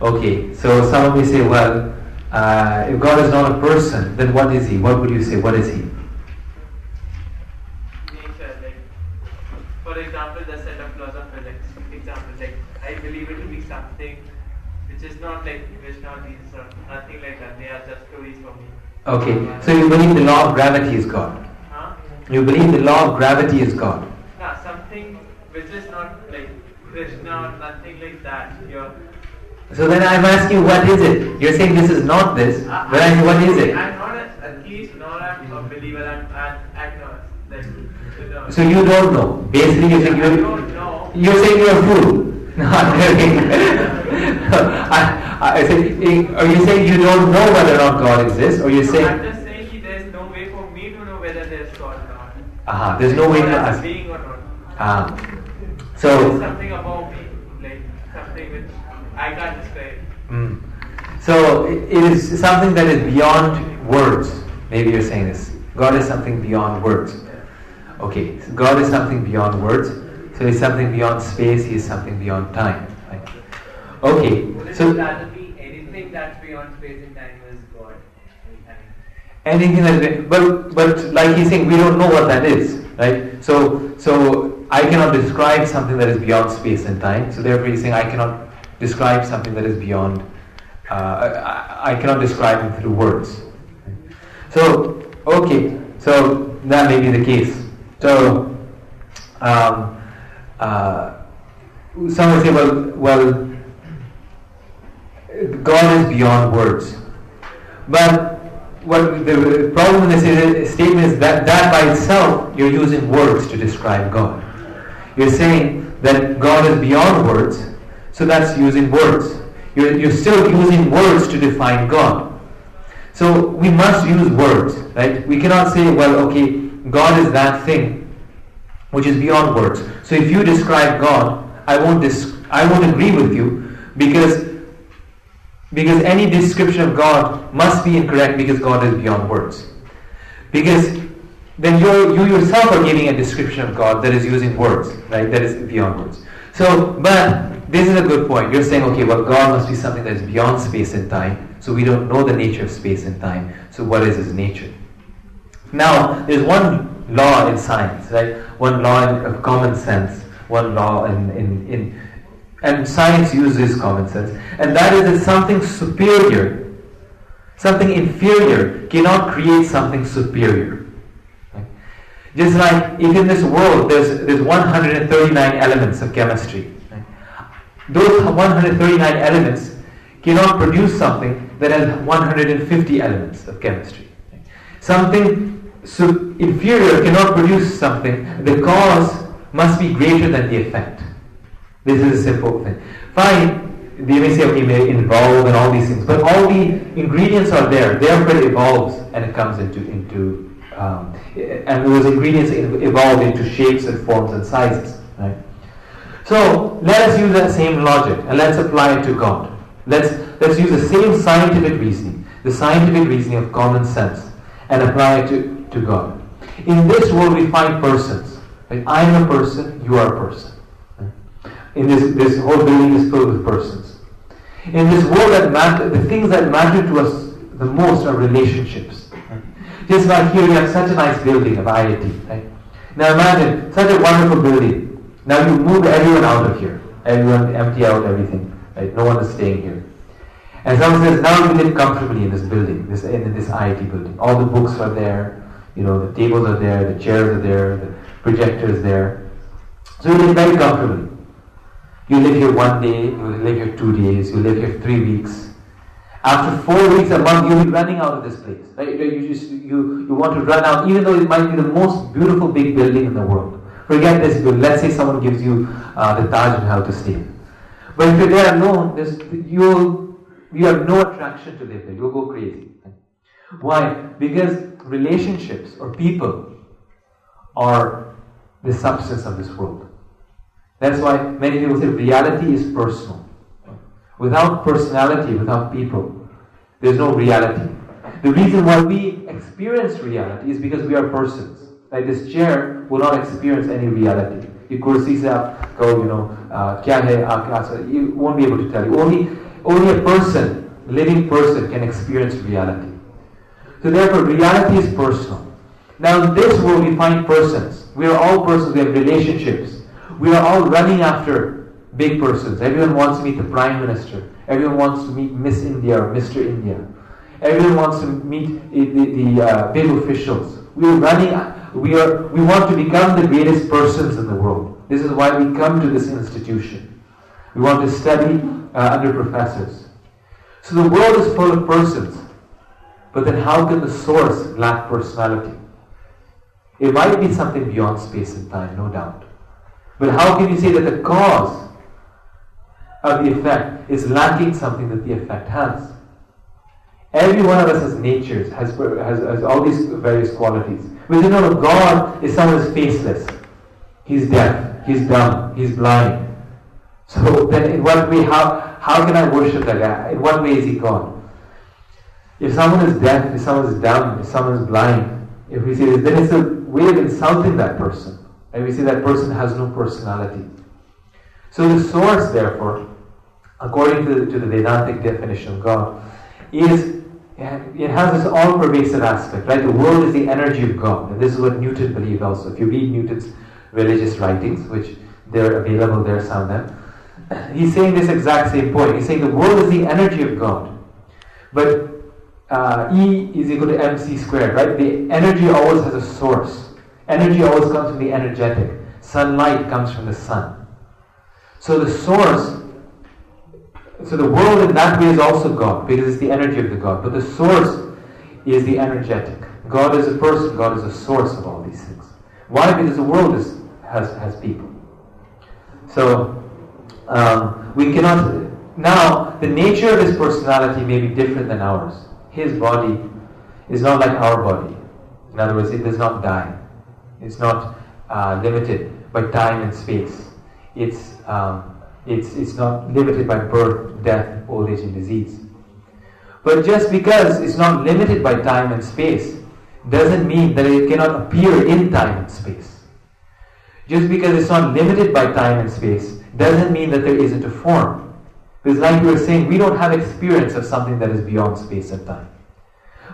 Okay, so some of you say, well, uh, if God is not a person, then what is He? What would you say? What is He? nature, like for example, the set of laws of physics. Example, like I believe it to be something which is not like Krishna or nothing like that. They are just stories for me. Okay, so you believe the law of gravity is God. Huh? You believe the law of gravity is God. Yeah, something which is not like Krishna or nothing like that. You're So then I'm asking, you, what is it? You're saying this is not this, but I say, what is it? I'm not a, a theist nor I'm a believer. I'm an agnostic. You. So you don't know. Basically, you're saying you're, don't know. you're saying you're a fool. No, I'm kidding. I, I say, are you saying you don't know whether or not God exists, or you're No, I'm saying, just saying there's no way for me to know whether there's God or not. aha, there's no way Or to as a ask. being or not. Ah, There's so, something about me, like something which I can't describe. mm. so it it is something that is beyond words. Maybe you're saying this. God is something beyond words. Okay, so God is something beyond words. So he's something beyond space. He is something beyond time. Right? Okay, so. anything that's beyond space and time is God? Anything that but but like he's saying we don't know what that is right so so i cannot describe something that is beyond space and time so therefore he's saying i cannot describe something that is beyond uh, I, I cannot describe it through words. So okay. So that may be the case. So um, uh, some would say well well god is beyond words. But what the problem in this statement is that that by itself you're using words to describe God. You're saying that God is beyond words, so that's using words. You're, you're still using words to define God. So we must use words, right? We cannot say, well, okay, God is that thing which is beyond words. So if you describe God, I won't dis- I won't agree with you because because any description of God must be incorrect because God is beyond words. Because then you you yourself are giving a description of God that is using words, right? That is beyond words. So, but this is a good point. You're saying, okay, well, God must be something that is beyond space and time, so we don't know the nature of space and time. So, what is His nature? Now, there's one law in science, right? One law in, of common sense, one law in, in, in and science uses common sense, and that is that something superior, something inferior, cannot create something superior. Right? Just like if in this world there's there's 139 elements of chemistry? Those 139 elements cannot produce something that has 150 elements of chemistry. Something su- inferior cannot produce something. The cause must be greater than the effect. This is a simple thing. Fine, they may say, okay, may evolve and all these things, but all the ingredients are there. Therefore, it evolves and it comes into into um, and those ingredients evolve into shapes and forms and sizes. Right. So let us use that same logic and let's apply it to God. Let's let's use the same scientific reasoning, the scientific reasoning of common sense, and apply it to, to God. In this world, we find persons. Right? I am a person. You are a person in this, this whole building is filled with persons. In this world that matter, the things that matter to us the most are relationships. Just like here, we have such a nice building of IIT. Right? Now imagine such a wonderful building. Now you move everyone out of here. Everyone empty out everything. Right? No one is staying here. And someone says, now you live comfortably in this building, this in this IIT building. All the books are there. You know, the tables are there, the chairs are there, the projector is there. So you live very comfortably. You live here one day, you live here two days, you live here three weeks. After four weeks, a month, you'll be running out of this place. Right? You, just, you, you want to run out, even though it might be the most beautiful big building in the world. Forget this. But let's say someone gives you uh, the Taj Mahal to stay. But if you're there alone, you'll you have no attraction to live there. You'll go crazy. Why? Because relationships or people are the substance of this world. That's why many people say reality is personal. Without personality, without people, there's no reality. The reason why we experience reality is because we are persons. Like this chair will not experience any reality. You kursi se kaho, you know, uh, kya hai, you won't be able to tell you. Only, only a person, living person, can experience reality. So therefore, reality is personal. Now in this world we find persons. We are all persons, we have relationships. We are all running after big persons. Everyone wants to meet the Prime Minister. Everyone wants to meet Miss India or Mr. India. Everyone wants to meet the, the, the uh, big officials. We are running, we, are, we want to become the greatest persons in the world. This is why we come to this institution. We want to study uh, under professors. So the world is full of persons. But then how can the source lack personality? It might be something beyond space and time, no doubt. But how can you say that the cause of the effect is lacking something that the effect has? Every one of us has natures, has, has, has all these various qualities. No, no, God is someone who's faceless. He's deaf, he's dumb, he's blind. So then in what way, how, how can I worship that guy? In what way is he God? If someone is deaf, if someone is dumb, if someone is blind, if we say this, then it's a way of insulting that person. And we say that person has no personality. So the source, therefore, according to the, to the Vedantic definition of God, is it has this all-pervasive aspect, right? The world is the energy of God. And this is what Newton believed also. If you read Newton's religious writings, which they're available there, some of them, he's saying this exact same point. He's saying the world is the energy of God. But uh, E is equal to mc squared, right? The energy always has a source. Energy always comes from the energetic. Sunlight comes from the sun. So the source, so the world in that way is also God because it's the energy of the God. But the source is the energetic. God is a person. God is a source of all these things. Why? Because the world is, has has people. So um, we cannot. Now the nature of his personality may be different than ours his body is not like our body. In other words, it does not die. It's not uh, limited by time and space. It's, um, it's, it's not limited by birth, death, old age, and disease. But just because it's not limited by time and space doesn't mean that it cannot appear in time and space. Just because it's not limited by time and space doesn't mean that there isn't a form. Because, like we were saying, we don't have experience of something that is beyond space and time.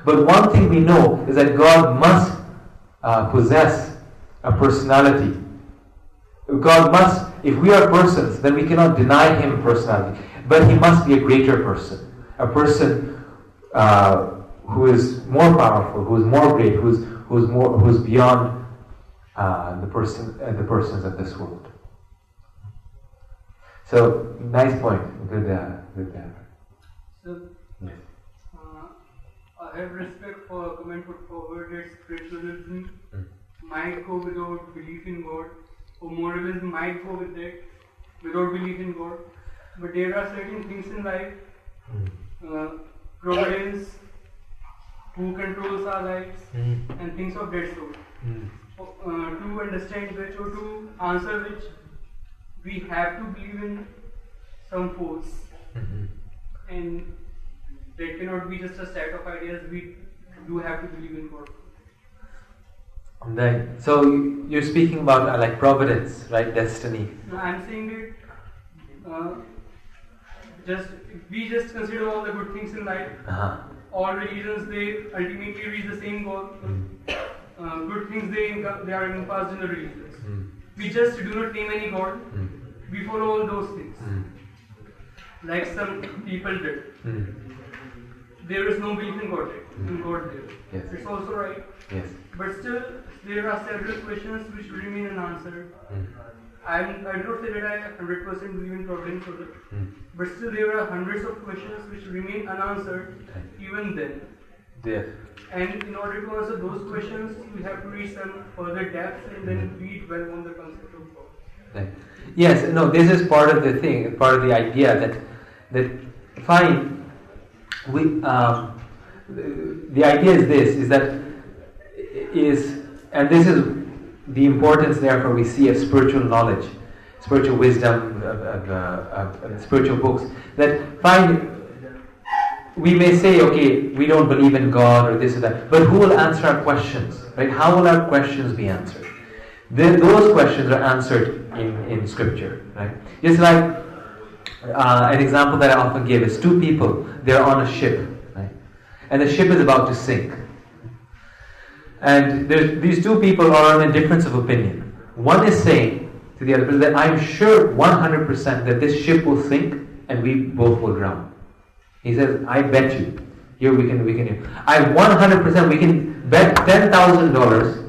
But one thing we know is that God must uh, possess a personality. God must, if we are persons, then we cannot deny Him personality. But He must be a greater person, a person uh, who is more powerful, who is more great, who is, who is, more, who is beyond uh, the, person, uh, the persons of this world. So, nice point. Good, uh, good. Uh, So, yes. uh, I have respect for a comment put forward that spiritualism Mm. might go without belief in God, or moralism might go with that without belief in God. But there are certain things in life, uh, providence, who controls our lives, and things of that sort. Uh, to understand which or to answer which, we have to believe in some force and that cannot be just a set of ideas. We do have to believe in God. Right. So you- you're speaking about uh, like providence, right? Destiny. No, I'm saying that uh, just we just consider all the good things in life. Uh-huh. All religions they ultimately reach the same goal. Uh, good things they they are encompassed in the religions. We just do not name any god. We follow all those things, like some people did. There is no belief in God, in God there. Yes. It's also right. Yes. But still, there are several questions which remain unanswered. Hmm. I'm, I do not say that I 100% believe in providence or that, but still there are hundreds of questions which remain unanswered even then. Yes. And in order to answer those questions, you have to reach some further depth and then hmm. read well on the concept of God. Right. Yes, no, this is part of the thing, part of the idea that that fine. We um, the, the idea is this: is that is and this is the importance, therefore, we see of spiritual knowledge, spiritual wisdom, of, of, uh, of, of spiritual books. That find, We may say, okay, we don't believe in God or this or that, but who will answer our questions? Right? How will our questions be answered? Then those questions are answered in, in scripture, right? Just like uh, an example that I often give is two people, they're on a ship, right? And the ship is about to sink. And these two people are on a difference of opinion. One is saying to the other person that I'm sure 100% that this ship will sink and we both will drown. He says, I bet you. Here we can, we can, I 100% we can bet $10,000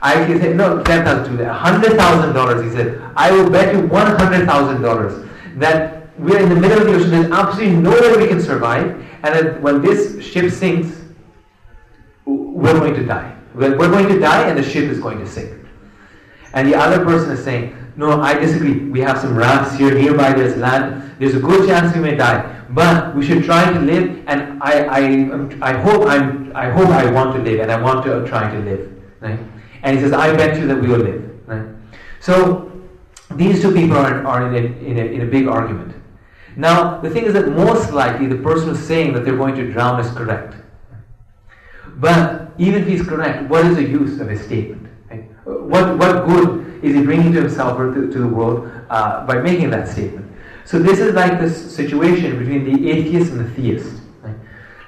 I he said, no, ten thousand, hundred thousand dollars. He said, I will bet you one hundred thousand dollars that we're in the middle of the ocean. There's absolutely no way we can survive, and that when this ship sinks, we're going to die. We're, going to die, and the ship is going to sink. And the other person is saying, no, I disagree. We have some rafts here nearby. There's land. There's a good chance we may die, but we should try to live. And I, I, I hope I'm, I hope I want to live, and I want to try to live. Right? And he says, I bet you that we will live. Right? So these two people are, are in, a, in, a, in a big argument. Now, the thing is that most likely the person who's saying that they're going to drown is correct. But even if he's correct, what is the use of his statement? Right? What, what good is he bringing to himself or to, to the world uh, by making that statement? So this is like this situation between the atheist and the theist.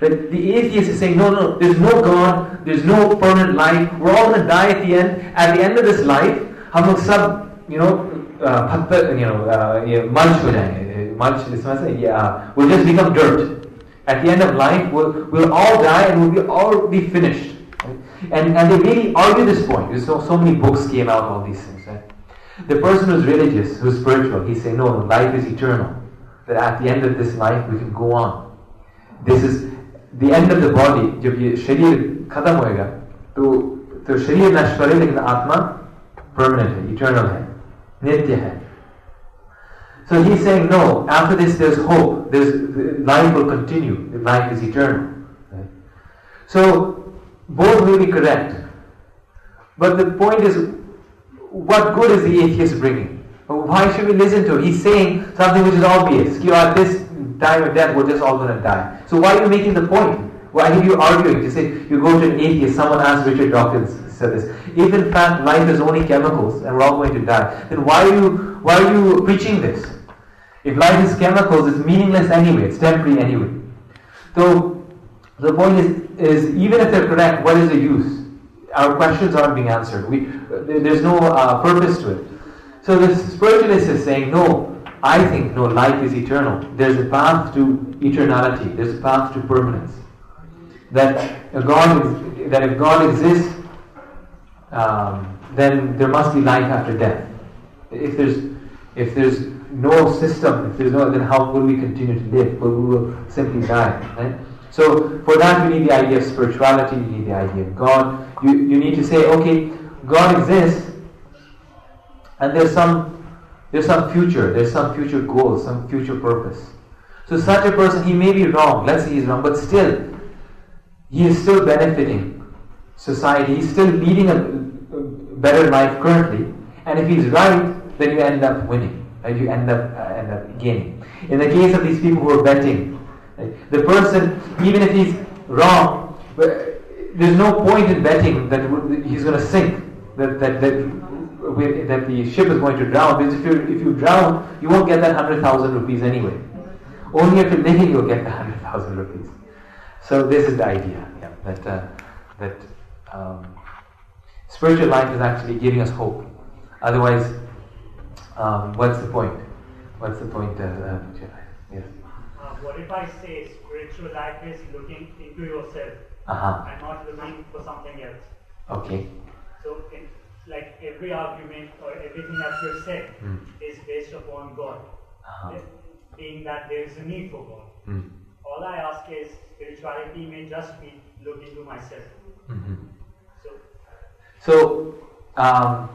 That the atheist is saying, no, no, there's no God, there's no permanent life, we're all going to die at the end. At the end of this life, हम लोग सब, you know, uh, पत्थर, you know, uh, ये mulch हो जाएंगे. Mulch, इसमें yeah, we'll just become dirt. At the end of life, we'll, we'll all die and we'll be all be finished. And, and they really argue this point. There's so, so many books came out, all these things. Right? The person who's religious, who's spiritual, he's saying, no, no, life is eternal. That at the end of this life, we can go on. This is the end of the body जब ये शरीर खत्म होएगा तो तो शरीर नश्वर है लेकिन आत्मा परमानेंट है इटर्नल है नित्य है so he's saying, no, after this there's hope. There's, life will continue. Life is eternal. Right? So both may be correct. But the point is, what good is the atheist bringing? Why should we listen to him? He's saying something which is obvious. You are this time of death, we're just all going to die. So why are you making the point? Why are you arguing? To say you go to an atheist, someone asked Richard Dawkins said this. If in fact life is only chemicals and we're all going to die, then why are you why are you preaching this? If life is chemicals, it's meaningless anyway. It's temporary anyway. So the point is, is even if they're correct, what is the use? Our questions aren't being answered. We, there's no uh, purpose to it. So the spiritualist is saying, no, I think no, life is eternal. There's a path to eternality. There's a path to permanence. That God, that if God exists, um, then there must be life after death. If there's, if there's no system, if there's no, then how will we continue to live? Well, we will simply die. Right? So for that, we need the idea of spirituality. You need the idea of God. You you need to say, okay, God exists, and there's some there's some future, there's some future goal, some future purpose. So such a person, he may be wrong, let's say he's wrong, but still, he is still benefiting society, he's still leading a, better life currently, and if he's right, then you end up winning, right? you end up, uh, end up gaining. In the case of these people who are betting, right? the person, even if he's wrong, there's no point in betting that he's going to sink, that, that, that that the ship is going to drown because if you if you drown, you won't get that hundred thousand rupees anyway. Only if you're living, you'll get the hundred thousand rupees. So this is the idea, yeah, that uh, that um, spiritual life is actually giving us hope. Otherwise, um, what's the point? What's the point of uh, Yes. Uh, what if I say spiritual life is looking into yourself uh-huh. and not looking for something else? Okay. So in like every argument or everything that you said mm. is based upon God, uh-huh. being that there is a need for God. Mm. all I ask is spirituality may just be looking to myself. Mhm. So So, um,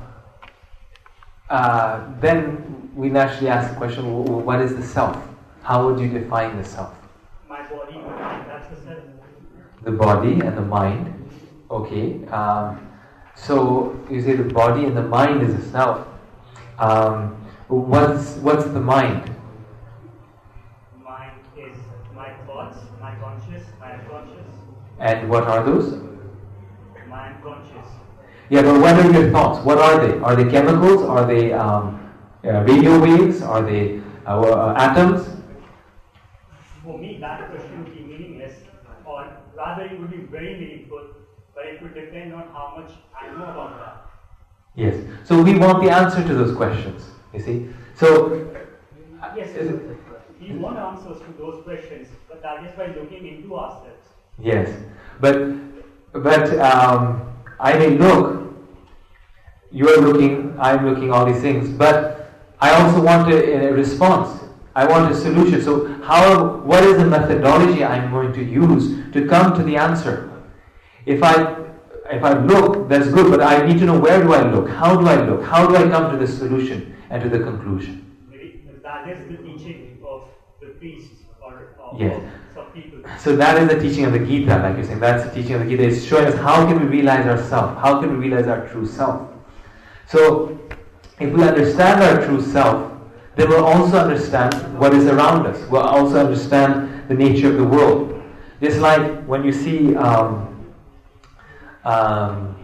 uh, then we naturally ask the question wh- what is the self? How would you define the self? my body, that's the self. The body and the mind. Okay. Um, so you say the body and the mind is the self. Um, what's what's the mind? Mind is my thoughts, my conscious, my unconscious, And what are those? Yeah, but what are your thoughts? What are they? Are they chemicals? Are they um, uh, radio waves? Are they uh, uh, atoms? For me, that question would be meaningless, or rather, it would be very meaningful, but it would depend on how much I know about that. Yes. So we want the answer to those questions. You see. So Yes, we want answers to those questions, but that is by looking into ourselves. Yes, but but um, I may look. You are looking. I'm looking. All these things, but I also want a, a response. I want a solution. So how? What is the methodology I'm going to use to come to the answer? If I if I look, that's good, but I need to know where do I look? How do I look? How do I come to the solution and to the conclusion? That is the teaching of the priests or of Yes. So that is the teaching of the Gita, like you're saying. That's the teaching of the Gita. It's showing us how can we realize ourself? How can we realize our true self? So if we understand our true self, then we'll also understand what is around us. We'll also understand the nature of the world. Just like when you see um, um,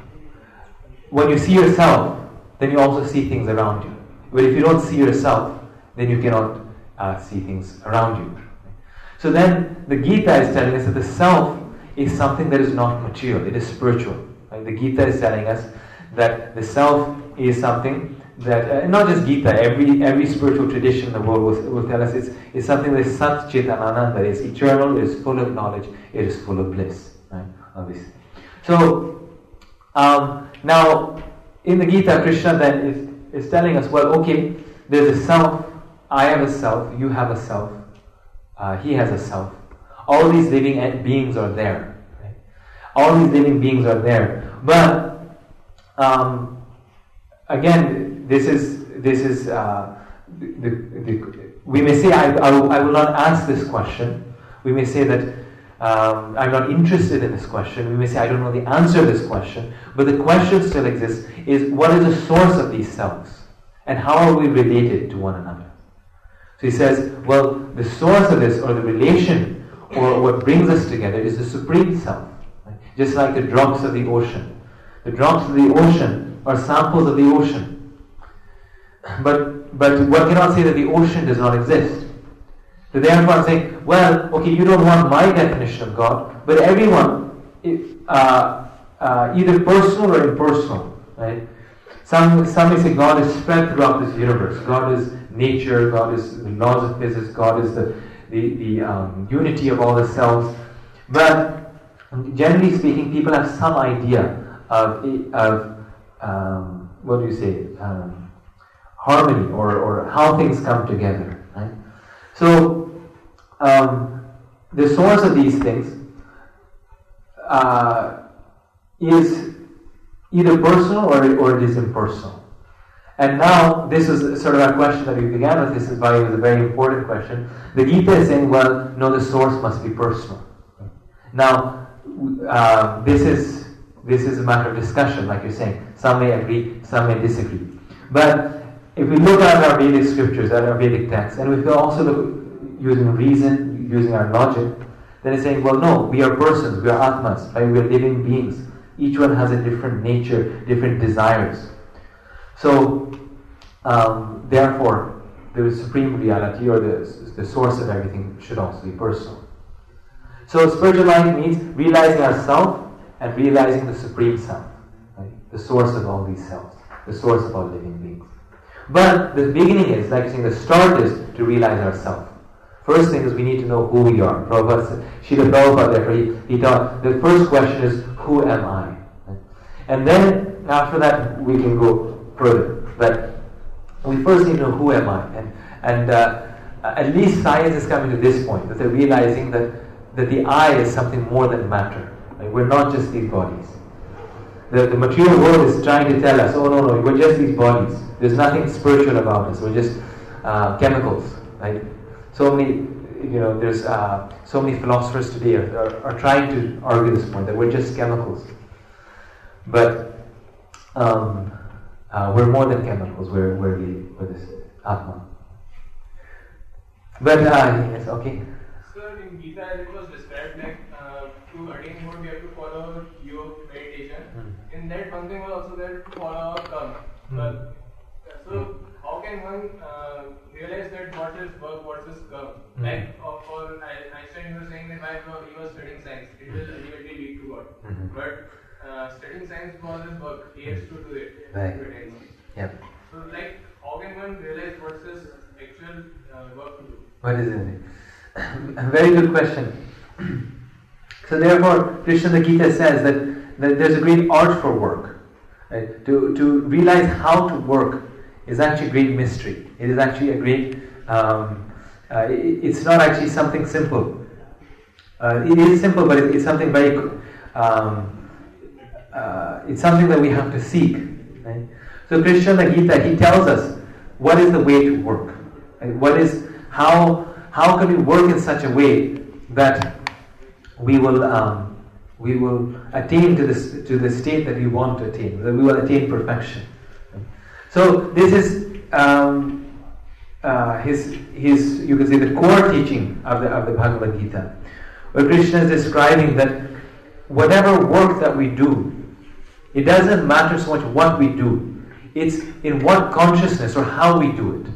when you see yourself, then you also see things around you. But if you don't see yourself, then you cannot uh, see things around you. So then the Gita is telling us that the self is something that is not material, it is spiritual. Right? The Gita is telling us that the self is something that, uh, not just Gita, every, every spiritual tradition in the world will, will tell us it's, it's something that is Sat Chetanana, that is eternal, it is full of knowledge, it is full of bliss. Right? Obviously. So, um, now in the Gita, Krishna then is, is telling us, well, okay, there's a self, I have a self, you have a self, uh, he has a self. All these living beings are there. right? All these living beings are there. But um, again, this is this is uh, the, the, we may say I, I, will- I will not ask this question. We may say that um, I'm not interested in this question. We may say I don't know the answer to this question. But the question still exists: is what is the source of these selves, and how are we related to one another? So he says, well, the source of this, or the relation, or what brings us together, is the Supreme Self. right? Just like the drops of the ocean. The drops of the ocean are samples of the ocean. But, but one cannot say that the ocean does not exist. So therefore I'm saying, well, okay, you don't want my definition of God, but everyone, uh, uh, either personal or impersonal, right? Some, some may say God is spread throughout this universe. God is nature, God is the laws of physics, God is the, the, the um, unity of all the cells. But generally speaking, people have some idea of, of um, what do you say, um, harmony or, or how things come together. Right? So, um, the source of these things uh, is either personal or, or it is impersonal. And now, this is sort of a question that we began with. This is why it was a very important question. The Gita is saying, well, no, the source must be personal. Now, uh, this is this is a matter of discussion, like you're saying. Some may agree, some may disagree. But if we look at our Vedic scriptures, at our Vedic texts, and if we also look using reason, using our logic, then it's saying, well, no, we are persons, we are atmas, right? We are living beings. Each one has a different nature, different desires. So, um, therefore, the supreme reality or the, the source of everything should also be personal. So, spiritual life means realizing ourself and realizing the supreme self, right? the source of all these selves, the source of all living beings. But the beginning is, like saying, the start is to realize ourself. First thing is we need to know who we are. Prabhupada, Srila Prabhupada, he, he taught the first question is, who am I? And then after that we can go But we first need to know who am I. And, and uh, at least science is coming to this point that they're realizing that, that the I is something more than matter. Right? We're not just these bodies. The, the material world is trying to tell us, oh no, no, we're just these bodies. There's nothing spiritual about us. We're just uh, chemicals. Right? So many, you know, there's uh, so many philosophers today are, are, are, trying to argue this point that we're just chemicals. But um, uh, we're more than chemicals. We're, we're, the, we're this Atma. But, uh, yes, okay. Sir, in Gita, as it was described, like uh, to attain more, we have to follow yoga meditation. Hmm. In that, one thing was also there to follow karma. Hmm. But, so, how can one uh, realize that what is work, what is karma? Hmm. Like, uh, for Einstein, he was saying that while he was studying science, it will ultimately lead to God. Mhm. But uh, studying science was his work. He has to do it. Right. to attain one. Yep. So, like, how can one realize what's his actual uh, work to do? What is it? Very good question. So therefore, Krishna the Gita says that, that there's a great art for work. Right? To, to realize how to work is actually a great mystery. It is actually a great, um, uh, it- it's not actually something simple. Uh, it is simple, but it, it's something very, um, uh, it's something that we have to seek. Right? So Krishna the Gita, he tells us what is the way to work. right? What is, how, how can we work in such a way that we will um, we will attain to this to the state that we want to attain. That we will attain perfection. So this is um, uh, his his you can say the core teaching of the of the Bhagavad Gita, where Krishna is describing that whatever work that we do, it doesn't matter so much what we do. It's in what consciousness or how we do it.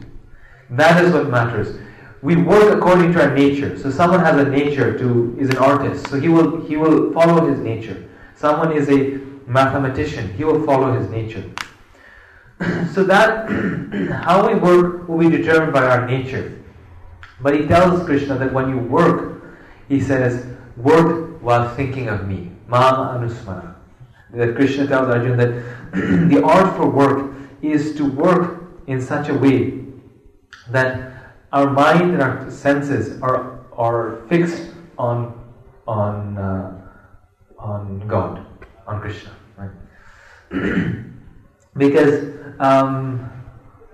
That is what matters. We work according to our nature. So someone has a nature to is an artist, so he will he will follow his nature. Someone is a mathematician, he will follow his nature. so that how we work will be determined by our nature. But he tells Krishna that when you work, he says, work while thinking of me. Mama Anusmara. That Krishna tells Arjuna that the art for work is to work in such a way that our mind and our senses are, are fixed on, on, uh, on God, on Krishna. Right? because um,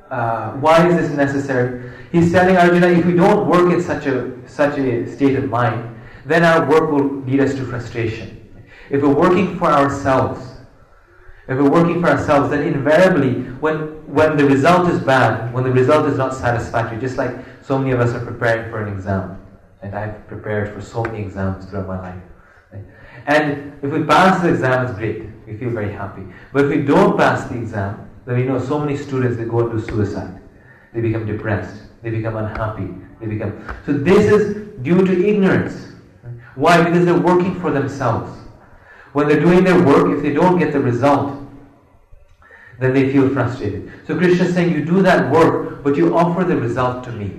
uh, why is this necessary? He's telling Arjuna if we don't work in such a, such a state of mind, then our work will lead us to frustration. If we're working for ourselves, if we're working for ourselves, then invariably, when, when the result is bad, when the result is not satisfactory, just like so many of us are preparing for an exam, and I've prepared for so many exams throughout my life. And if we pass the exam, it's great. We feel very happy. But if we don't pass the exam, then we know so many students they go into suicide. They become depressed. They become unhappy. They become so. This is due to ignorance. Why? Because they're working for themselves. When they're doing their work, if they don't get the result, then they feel frustrated. So Krishna is saying, you do that work, but you offer the result to me.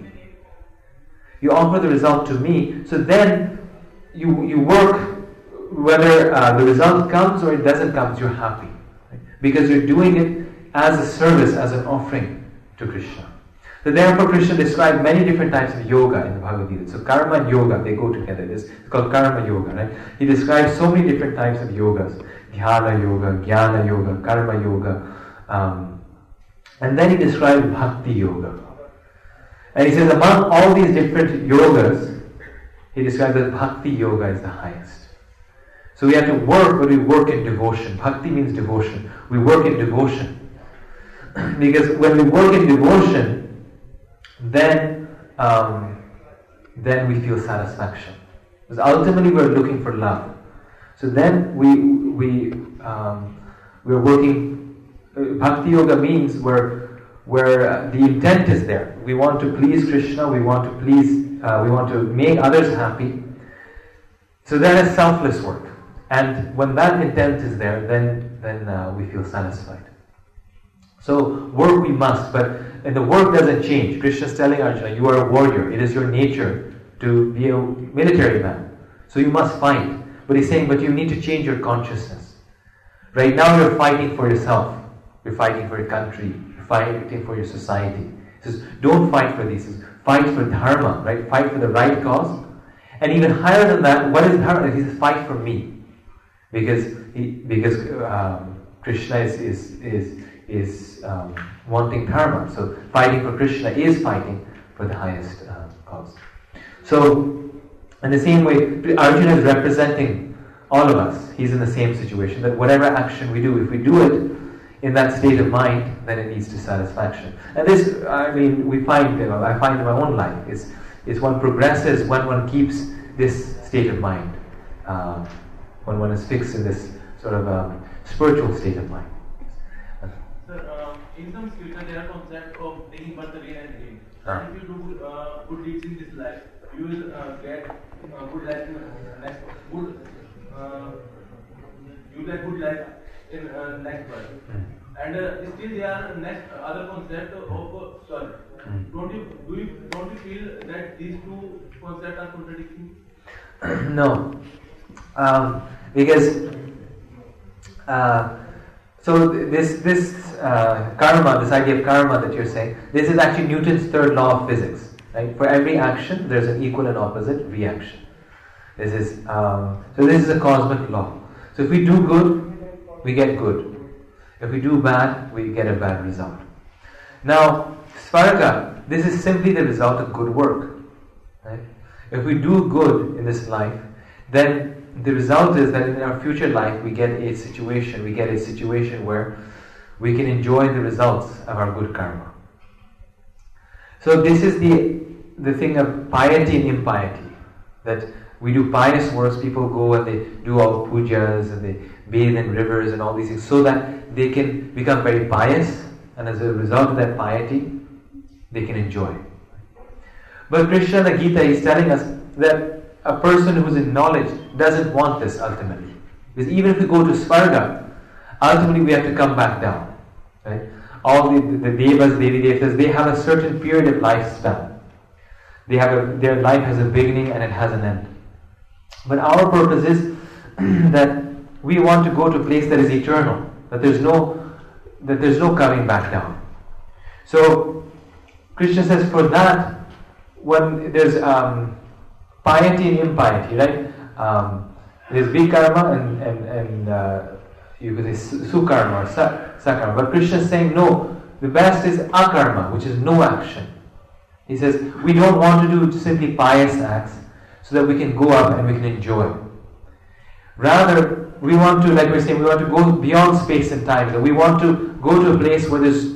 You offer the result to me, so then you, you work, whether uh, the result comes or it doesn't come, you're happy. right? Because you're doing it as a service, as an offering to Krishna. So therefore Krishna described many different types of yoga in the Bhagavad Gita. So karma and yoga, they go together. It's called karma yoga, right? He describes so many different types of yogas. Dhyana yoga, jnana yoga, karma yoga. Um, and then he described bhakti yoga. And he says among all these different yogas, he describes that bhakti yoga is the highest. So we have to work, but we work in devotion. Bhakti means devotion. We work in devotion. because when we work in devotion, then um, then we feel satisfaction. Because ultimately we're looking for love. So then we we um, we're working. Uh, Bhakti yoga means where where uh, the intent is there. We want to please Krishna. We want to please. Uh, we want to make others happy. So that is selfless work. And when that intent is there, then then uh, we feel satisfied. So work we must, but and the work doesn't change. Krishna is telling Arjuna, you are a warrior. It is your nature to be a military man. So you must fight. But he's saying, but you need to change your consciousness. Right now you're fighting for yourself. You're fighting for your country. You're fighting for your society. He says, don't fight for these. fight for dharma, right? Fight for the right cause. And even higher than that, what is dharma? He says, fight for me. Because, he, because um, Krishna is, is, is, is um, wanting dharma. So fighting for Krishna is fighting for the highest uh, cause. So, in the same way, Arjuna is representing all of us. He's in the same situation that whatever action we do, if we do it in that state of mind, then it leads to satisfaction. And this, I mean, we find, you know, I find in my own life, is, is one progresses when one keeps this state of mind, um, when one is fixed in this sort of um, spiritual state of mind. In some scripture there are concept of taking birth again and again. Ah. If you do uh, good deeds in this life, you will uh, get uh, good life in uh, next good. Uh, you get good life in uh, next birth. And uh, still there are next uh, other concept of uh, sorry. Mm. Don't you do you don't you feel that these two concepts are contradicting? no, um, because uh, so this this uh, karma, this idea of karma that you're saying, this is actually Newton's third law of physics. Right? For every action, there's an equal and opposite reaction. This is um, so. This is a cosmic law. So if we do good, we get good. If we do bad, we get a bad result. Now, svarga, this is simply the result of good work. Right? If we do good in this life, then the result is that in our future life we get a situation, we get a situation where we can enjoy the results of our good karma. So this is the the thing of piety and impiety. That we do pious works, people go and they do all pujas and they bathe in rivers and all these things so that they can become very pious and as a result of that piety they can enjoy. But Krishna in the Gita is telling us that a person who's in knowledge doesn't want this ultimately. Because even if we go to Svarga, ultimately we have to come back down. Right? All the, the, the Devas, Devi Devas, they have a certain period of lifespan. They have a, their life has a beginning and it has an end. But our purpose is that we want to go to a place that is eternal, that there's no that there's no coming back down. So Krishna says for that, when there's um, piety and impiety, right? Um, there's vikarma and and, and uh, you could say sukarma or sa- sakarma. But Krishna is saying no. The best is akarma, which is no action. He says we don't want to do simply pious acts so that we can go up and we can enjoy. Rather, we want to, like we're saying, we want to go beyond space and time. That we want to go to a place where there's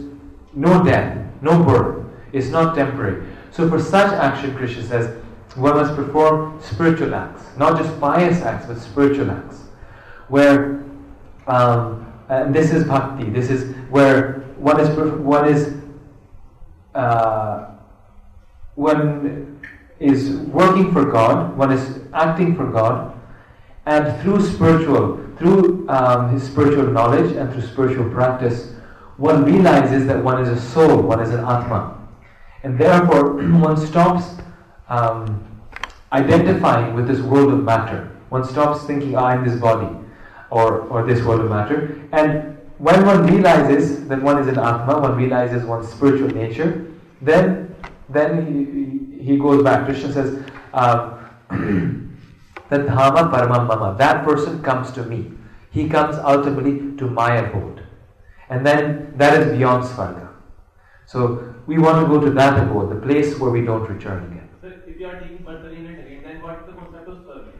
no death, no birth. It's not temporary. So for such action, Krishna says, one must perform spiritual acts, not just pious acts, but spiritual acts, where um, and this is bhakti. This is where one is one is uh, one is working for God, one is acting for God, and through spiritual, through um, his spiritual knowledge and through spiritual practice, one realizes that one is a soul, one is an atma, and therefore one stops um, identifying with this world of matter. One stops thinking, "I am this body," or or this world of matter, and when one realizes that one is an atma, one realizes one's spiritual nature, then then he, he goes back. Krishna says, um, that dhama paramam mama, that person comes to me. He comes ultimately to my abode. And then that is beyond Svarga. So we want to go to that abode, the place where we don't return again. So if you are taking birth again and again, then what's the concept of Swarga?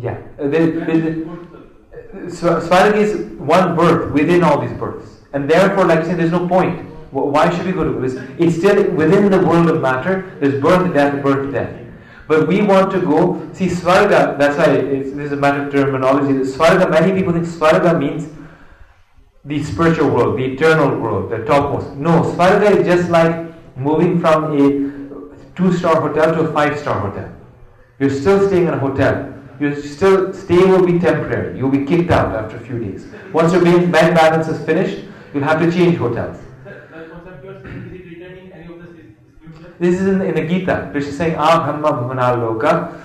Yeah. Uh, there- When there- you go to Swarga? Swa- Svarga is one birth within all these births. And therefore, like I said, there's no point. Why should we go to this? It's still within the world of matter. There's birth, death, birth, death. But we want to go, see Svarga, that's why this is a matter of terminology. Svarga, many people think Svarga means the spiritual world, the eternal world, the topmost. No, Svarga is just like moving from a two-star hotel to a five-star hotel. You're still staying in a hotel. Your still stay will be temporary. You'll be kicked out after a few days. Once your bank balance is finished, you'll have to change hotels. You? This is in, in the Gita. Krishna is saying, Ah Brahma Bhuvanal Loka.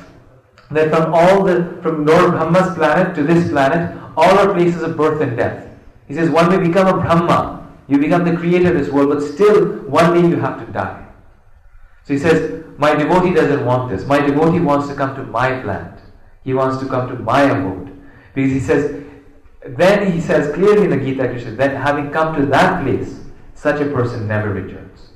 That from all the from Lord Brahma's planet to this planet, all are places of birth and death. He says one may become a Brahma, you become the creator of this world, but still one day you have to die. So he says, My devotee doesn't want this. My devotee wants to come to my plant. He wants to come to my abode. Because he says, then he says clearly in the Gita Krishna that having come to that place, such a person never returns.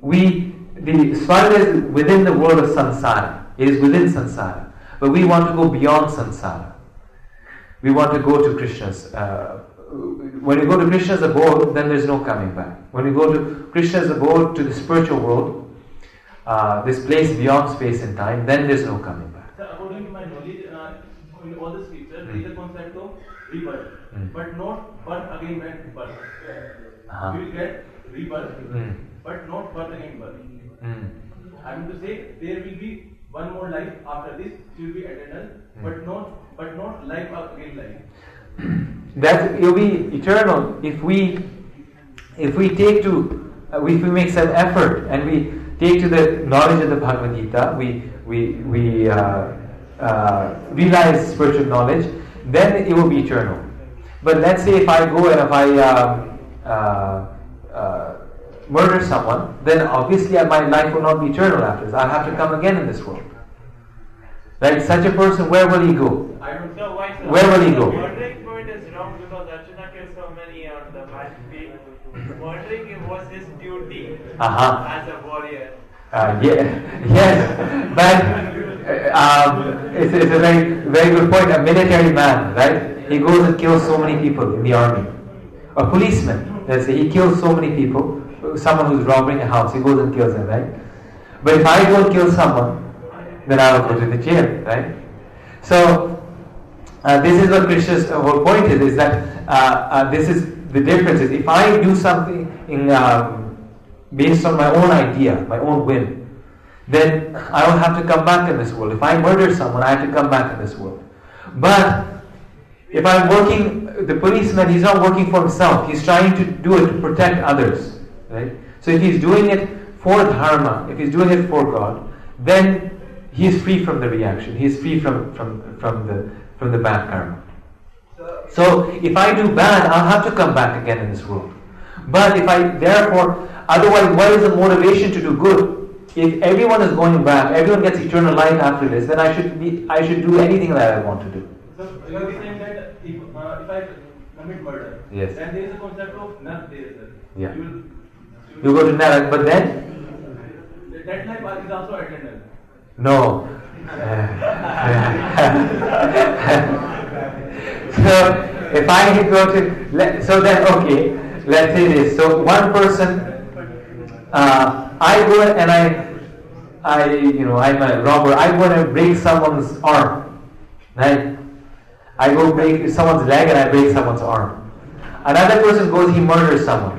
We, the Svarga is within the world of samsara. It is within samsara. But we want to go beyond samsara. We want to go to Krishna's. Uh, when you go to Krishna's abode, then there's no coming back. When you go to Krishna's abode, to the spiritual world, uh, this place beyond space and time, then there's no coming back. So according to my knowledge, uh, in all the scriptures, there is a concept of rebirth, Mm. But not birth again when birth. Uh-huh. You will get rebirth, Mm. but not birth again birth. Mm. I mean to say there will be one more life after this, it will be eternal, Mm. but not but not life again life. that will be eternal if we if we take to uh, if we make some effort and we take to the knowledge of the Bhagavad Gita, we we we uh, uh, realize spiritual knowledge, then it will be eternal. But let's say if I go and if I um, uh, uh, murder someone, then obviously my life will not be eternal after this. I'll have to come again in this world. Right? Such a person, where will he go? I don't So why so? Where will he go? Murdering point is wrong because Arjuna killed so many on the battlefield. Murdering was his duty Uh-huh. as a warrior. Uh, yeah, yes, but uh, um, it's, it's a very, very good point. A military man, right? He goes and kills so many people in the army. A policeman, let's say, he kills so many people. Someone who's robbing a house, he goes and kills them, right? But if I go and kill someone, then I will go to the jail, right? So uh, this is what Krishna's whole point is: is that uh, uh, this is the difference. Is if I do something in um, based on my own idea, my own whim, then I will have to come back in this world. If I murder someone, I have to come back in this world. But if I'm working, the policeman, he's not working for himself. He's trying to do it to protect others, right? So if he's doing it for dharma, if he's doing it for God, then he is free from the reaction. He is free from, from, from the from the bad karma. So, if I do bad, I'll have to come back again in this world. But if I therefore otherwise what is the motivation to do good? If everyone is going back, everyone gets eternal life after this, then I should be I should do anything that I want to do. So you are saying that if, uh, if I commit murder, Yes. then there is a concept of none there, sir. Yeah. You, will, You go to Narak, but then that life is also eternal. no. so if I go to let, so then okay, let's say this. So one person uh, I go and I I you know I'm a robber, I want to break someone's arm. Right? I go break someone's leg and I break someone's arm. Another person goes, he murders someone.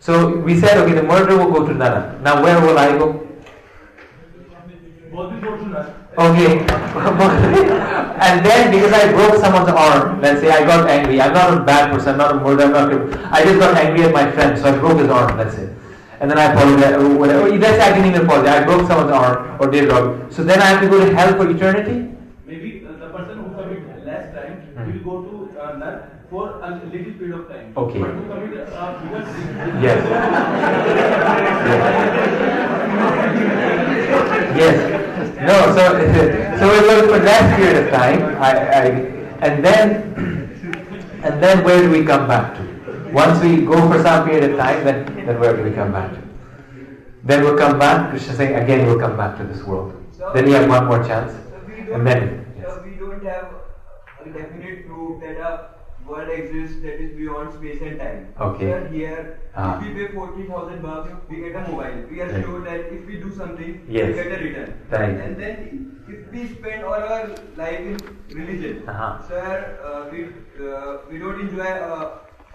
So we said, okay, the murderer will go to Nara. Now where will I go? Both will go to none. Okay. and then because I broke someone's arm, let's say I got angry. I'm not a bad person, I'm not a murderer, I'm not a. I just got angry at my friend, so I broke his arm, let's say. And then I apologize, or whatever. Let's say I didn't even apologize. I broke someone's arm or did wrong. So then I have to go to hell for eternity? Maybe uh, the person who commit less crime Hmm. will go to uh, none for a little period of time. Okay. But who commit uh, bigger sin, Yes. yes. No, so so we look for that period of time. I, I and then and then where do we come back to? Once we go for some period of time, then then where do we come back to? Then we'll come back. Krishna saying again, we'll come back to this world. Then we have one more chance, so we and don't, then so we don't have a definite proof that a world exists that is beyond space and time. Okay. Sir, here, Ah. if we pay 40,000 bucks, we get a mobile. We are Right. sure that if we do something, Yes. we get a return. Right. And then if we spend all our life in religion, Uh-huh. sir, uh, we, uh, we don't enjoy uh,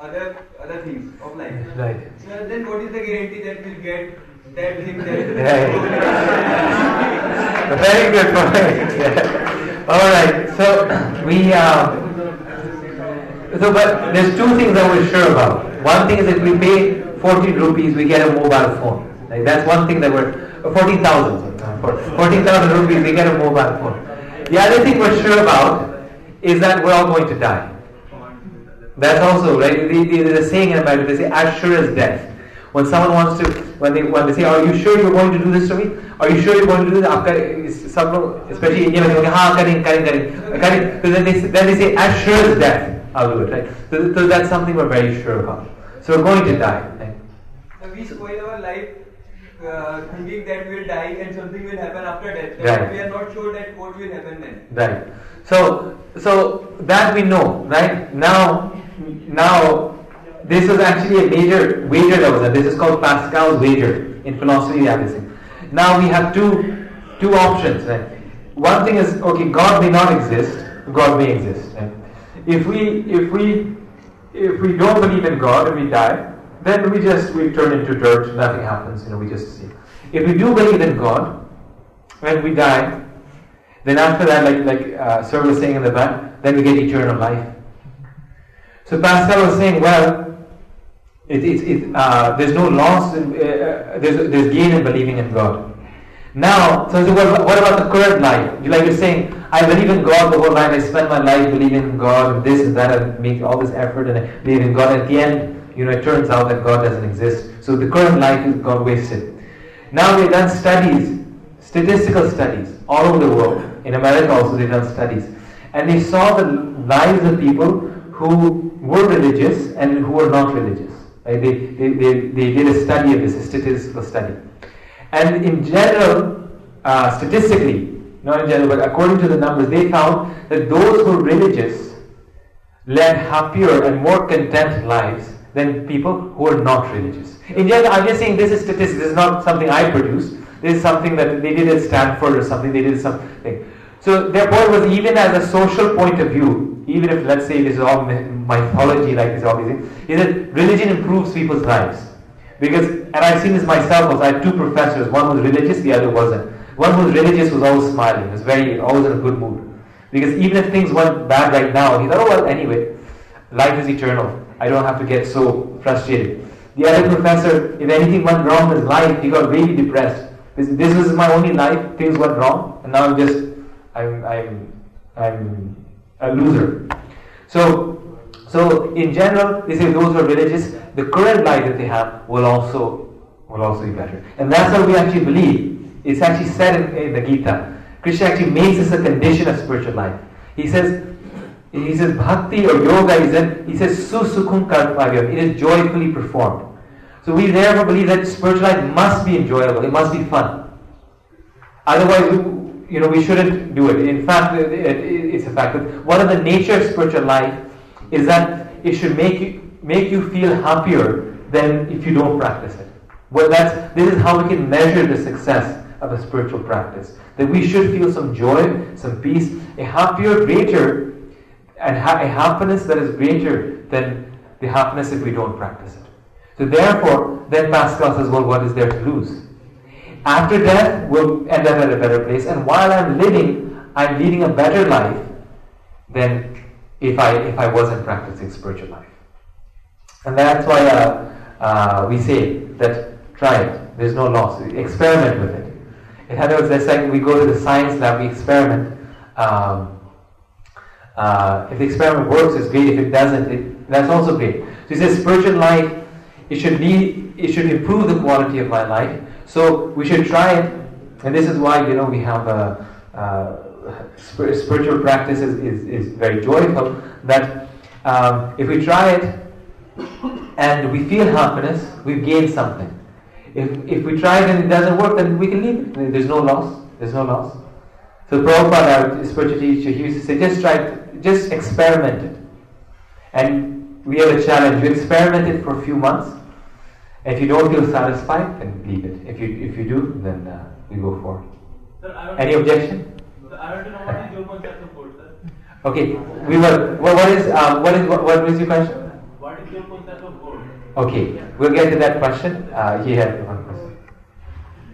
other other things of life. right. Sir, then what is the guarantee that we'll get that thing that Very good point. All right. So we. Um, so, but there's two things that we're sure about. One thing is that we pay 14 rupees, we get a mobile phone. Like that's one thing that we're 14,000. 14,000 rupees, we get a mobile phone. The other thing we're sure about is that we're all going to die. That's also right. There's a saying in America. They say, "As sure as death." When someone wants to, when they when they say, "Are you sure you're going to do this to me? Are you sure you're going to do this?" Some, especially Indian, they say, "Ha, karin, karin, karin, karin." Then they then they say, "As sure as death." I'll do it." Right? So, so that's something we're very sure about. So we're going to die. Right? We spoil our life uh, thinking that we'll die and something will happen after death. Right. We are not sure that what will happen then. Right. So, so that we know, right? Now, now, this is actually a major wager that was done. This is called Pascal's wager in philosophy everything. Now we have two, two options. Right? One thing is, okay, God may not exist. God may exist. Right? If we, if we, if we don't believe in God and we die, then we just we turn into dirt. Nothing happens. You know, we just see. If we do believe in God, when we die, then after that, like like uh, Sir was saying in the back, then we get eternal life. So Pascal was saying, well, it, it, it, uh, there's no loss, in, uh, uh, there's, there's gain in believing in God. Now, so what about the current life? Like you're saying, I believe in God the whole life, I spend my life believing in God, this and that, I make all this effort and I believe in God. At the end, you know, it turns out that God doesn't exist. So the current life is gone wasted. Now they've done studies, statistical studies, all over the world. In America also they've done studies. And they saw the lives of people who were religious and who were not religious. Right? They, they, they, they did a study of this, a statistical study. And in general, uh, statistically, not in general, but according to the numbers, they found that those who were religious led happier and more content lives than people who are not religious. In general, I'm just saying this is statistics. This is not something I produced. This is something that they did at Stanford or something. They did something. So their point was even as a social point of view, even if let's say this is all mythology like this, all these things, is that religion improves people's lives. Because, and I've seen this myself also, I had two professors, one was religious, the other wasn't. One who's religious was always smiling, was very, always in a good mood. Because even if things went bad right now, he thought, oh well, anyway, life is eternal. I don't have to get so frustrated. The other professor, if anything went wrong in his life, he got really depressed. This, this was my only life, things went wrong, and now I'm just, I'm, I'm, I'm a loser. So, so in general, they say those who are religious, the current life that they have will also, will also be better. And that's what we actually believe. It's actually said in, the Gita. Krishna actually makes this a condition of spiritual life. He says, he says bhakti or yoga is in, he says susukhum kartvavyam. It is joyfully performed. So we therefore believe that spiritual life must be enjoyable. It must be fun. Otherwise, we, you know, we shouldn't do it. In fact, it, it, it's a fact that one of the nature of spiritual life is that it should make you make you feel happier than if you don't practice it. Well, that's this is how we can measure the success of a spiritual practice. That we should feel some joy, some peace, a happier, greater, and ha- a happiness that is greater than the happiness if we don't practice it. So therefore, then Pascal says, well, what is there to lose? After death, we'll end up at a better place. And while I'm living, I'm leading a better life than if I if I wasn't practicing spiritual life. And that's why uh, uh, we say that try it. There's no loss. Experiment with it. In other words, that's like we go to the science lab, we experiment. Um, uh, if the experiment works, it's great. If it doesn't, it, that's also great. So he says, spiritual life, it should lead, it should improve the quality of my life. So we should try it, and this is why you know we have a, uh spir- spiritual practice is, is, is very joyful. That um, if we try it and we feel happiness, we've gained something. If, if we try it and it doesn't work, then we can leave it. There's no loss. There's no loss. So Prabhupada, our spiritual teacher, he used to say, just try, it, just experiment it. And we have a challenge. You experiment it for a few months. If you don't feel satisfied, then leave it. If you if you do, then uh, we go forward. Sir, Any to- objection? Sir, I want to know what is your concept of sir? Okay, we were. What, what is um, what is what, what was your question? What is your concept of good? Okay, we'll get to that question. Uh, he had one question.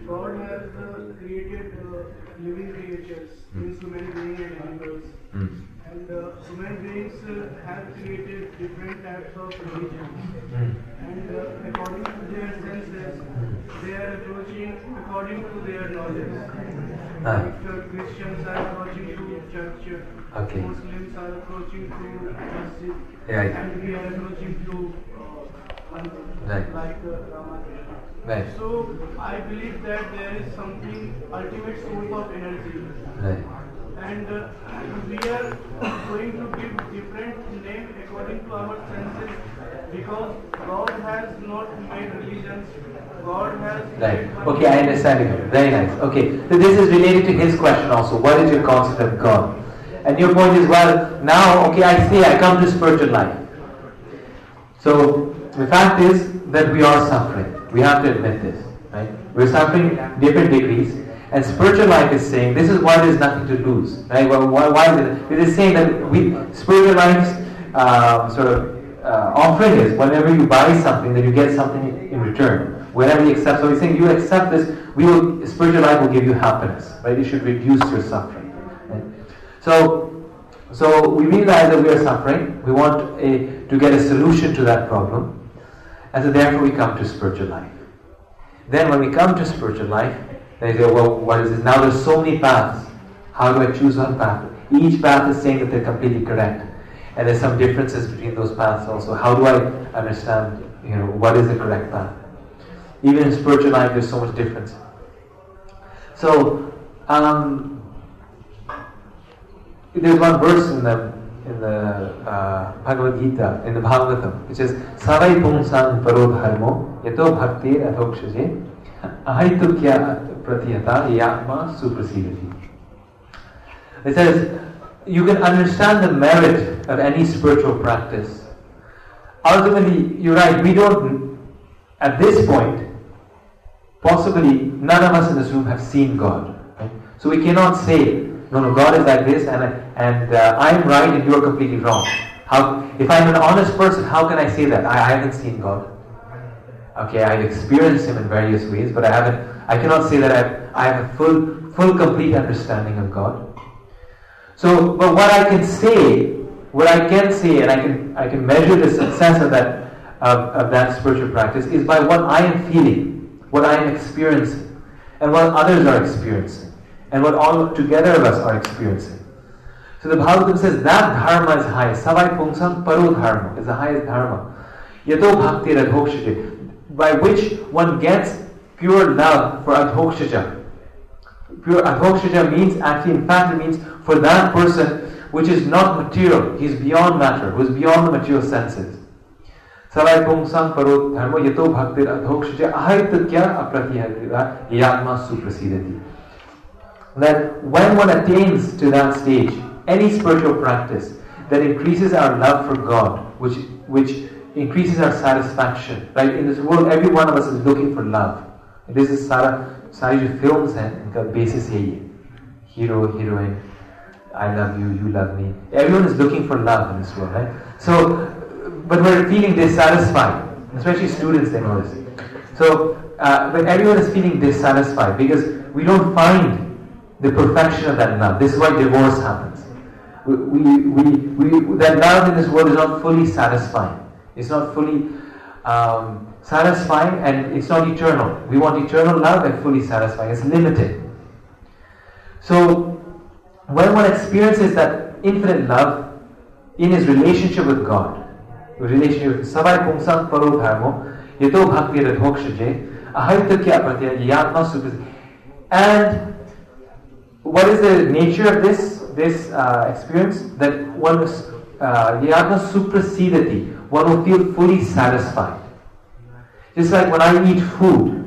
God has uh, created uh, living creatures, means human beings and animals. Mm. And uh, human beings uh, have created different types of religions. Mm. And uh, according to their senses, they are approaching according to their knowledge. Ah. Like uh, Christians are approaching to church, Okay. Muslims are approaching to masjid, Right. and we are approaching to Right. like uh, Rama Krishna. Right. So I believe that there is something ultimate source of energy, Right. and uh, we are going to give different name according to our senses because God has not made religions. God has Right. Okay, I understand you. Very nice. Okay. So this is related to his question also. What is your concept of God? And your point is, well, now, okay, I see. I come to spiritual life. So the fact is that we are suffering. We have to admit this, right? We're suffering different degrees. And spiritual life is saying this is why there's nothing to lose, right? Well, why, why is it? It is saying that we spiritual life's um, sort of uh, offering is whenever you buy something, that you get something in return. Whenever you accept, so he's saying you accept this, we will spiritual life will give you happiness, right? It should reduce your suffering. Right? So, so we realize that we are suffering. We want a, to get a solution to that problem, and so therefore we come to spiritual life. Then when we come to spiritual life, they say, well, what is this? Now there's so many paths. How do I choose one path? Each path is saying that they're completely correct. And there's some differences between those paths also. How do I understand, you know, what is the correct path? Even in spiritual life, there's so much difference. So, um, there's one verse in the in the uh, Bhagavad Gita, in the Bhagavatam, which is Savai Pungsang Paro Dharmo Yato Bhakti Adhokshaje Ahaitukya Pratiyata Yatma Suprasidati. It says, you can understand the merit of any spiritual practice. Ultimately, you're right, we don't, at this point, possibly none of us in this room have seen God. Right? So we cannot say, no, no, God is like this and, and uh, I'm right and you're completely wrong. How, if I'm an honest person, how can I say that? I, I haven't seen God. Okay, I've experienced Him in various ways, but I haven't, I cannot say that I've, I have a full, full, complete understanding of God. So, but what I can say, what I can say, and I can, I can measure the success of that, of, of that spiritual practice is by what I am feeling, what I am experiencing, and what others are experiencing, and what all together of us are experiencing. So the Bhagavatam says that dharma is highest. Savai pungsam paro dharma is the highest dharma. Yato bhakti radhokshaja, by which one gets pure love for adhokshaja. Pure adhokshaja means actually, in fact, it means for that person which is not material, he's beyond matter, who is beyond the material senses. Savai pungsam paro dharma yato bhakti adhokshaja ahaitakya apratihadita yatma suprasidati That when one attains to that stage, any spiritual practice that increases our love for God, which which increases our satisfaction. Right? In this world, every one of us is looking for love. This is सारा सारी जो films हैं इनका basis यही है. Hero, heroine, I love you, you love me. Everyone is looking for love in this world, right? So, but we're feeling dissatisfied, especially students. They know this. So, uh, but everyone is feeling dissatisfied because we don't find the perfection of that love. This is why divorce happens. We, we, we, we, that love in this world is not fully satisfying. It's not fully um, satisfying and it's not eternal. We want eternal love and fully satisfying. It's limited. So, when one experiences that infinite love in his relationship with God, relationship with Savai Pungsang Paro Dharmo, Yato Bhakti Radhokshaje, Ahaitakya Pratya Yatma. And what is the nature of this this uh, experience? That one is uh, Yatma one will feel fully satisfied. Just like when I eat food,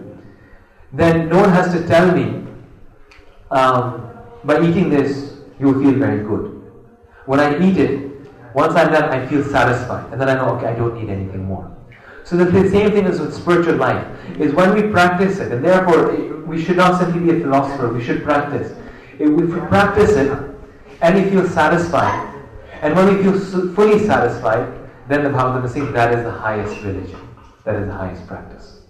then no one has to tell me, um, by eating this, you will feel very good. When I eat it, once I'm done, I feel satisfied. And then I know, okay, I don't need anything more. So the same thing is with spiritual life, is when we practice it, and therefore we should not simply be a philosopher, we should practice. If we practice it, and we feel satisfied, and when we feel fully satisfied, then the Bhagavatam is saying that is the highest religion. That is the highest practice.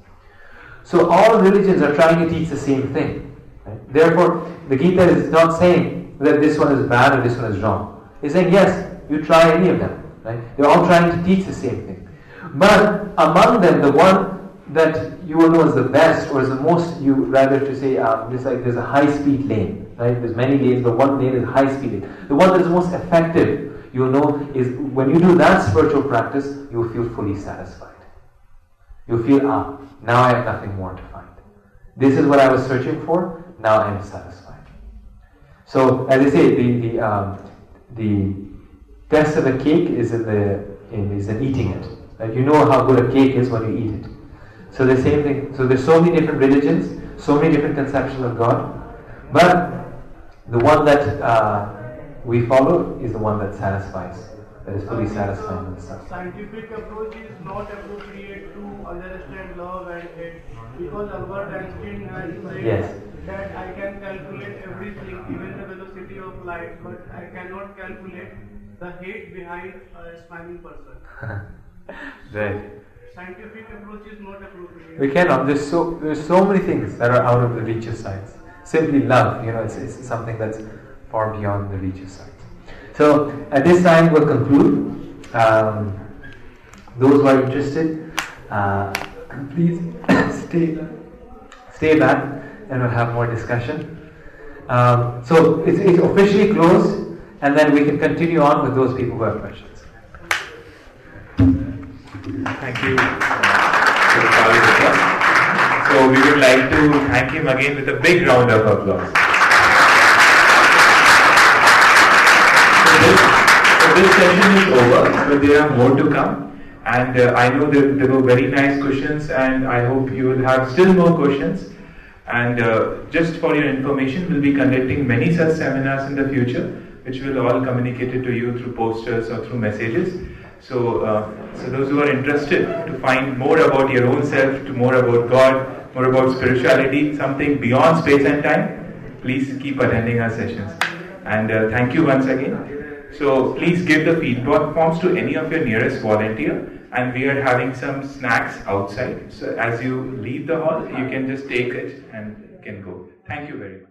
So all religions are trying to teach the same thing. Right? Therefore, the Gita is not saying that this one is bad or this one is wrong. It's saying, yes, you try any of them. Right? They're all trying to teach the same thing. But among them, the one that you will know as the best or as the most, you rather to say, um, it's like there's a high speed lane. Right? There's many lanes, but one lane is high speed lane. The one that's most effective, you know, is when you do that spiritual practice, you feel fully satisfied. You'll feel, ah, now I have nothing more to find. This is what I was searching for, now I am satisfied. So, as I say, the, the, um, the test of a cake is in, the, in, is in eating it. You know how good a cake is when you eat it. So the same thing. So there's so many different religions, so many different conceptions of God, but the one that uh, we follow is the one that satisfies, that is fully satisfying in itself. Scientific approach is not appropriate to understand love and hate because Albert Einstein has said Yes. that I can calculate everything, even the velocity of light, but I cannot calculate the hate behind a smiling person. right. Scientific approach is not appropriate. We cannot. There's so there's so many things that are out of the reach of science. Simply love, you know, it's, it's something that's far beyond the reach of sight. So at this time we'll conclude. Um, those who are interested, uh, please stay stay back and we'll have more discussion. Um, so it's, it's officially closed, and then we can continue on with those people who have questions. Thank you So we would like to thank him again with a big round of applause. So this, so this session is over, but there are more to come. And uh, I know that there were very nice questions, and I hope you will have still more questions. And uh, just for your information, we'll be conducting many such seminars in the future, which will all communicated to you through posters or through messages. So, uh, so those who are interested to find more about your own self, to more about God, more about spirituality, something beyond space and time, please keep attending our sessions. And uh, thank you once again. So please give the feedback forms to any of your nearest volunteer. And we are having some snacks outside. So as you leave the hall, you can just take it and can go. Thank you very much.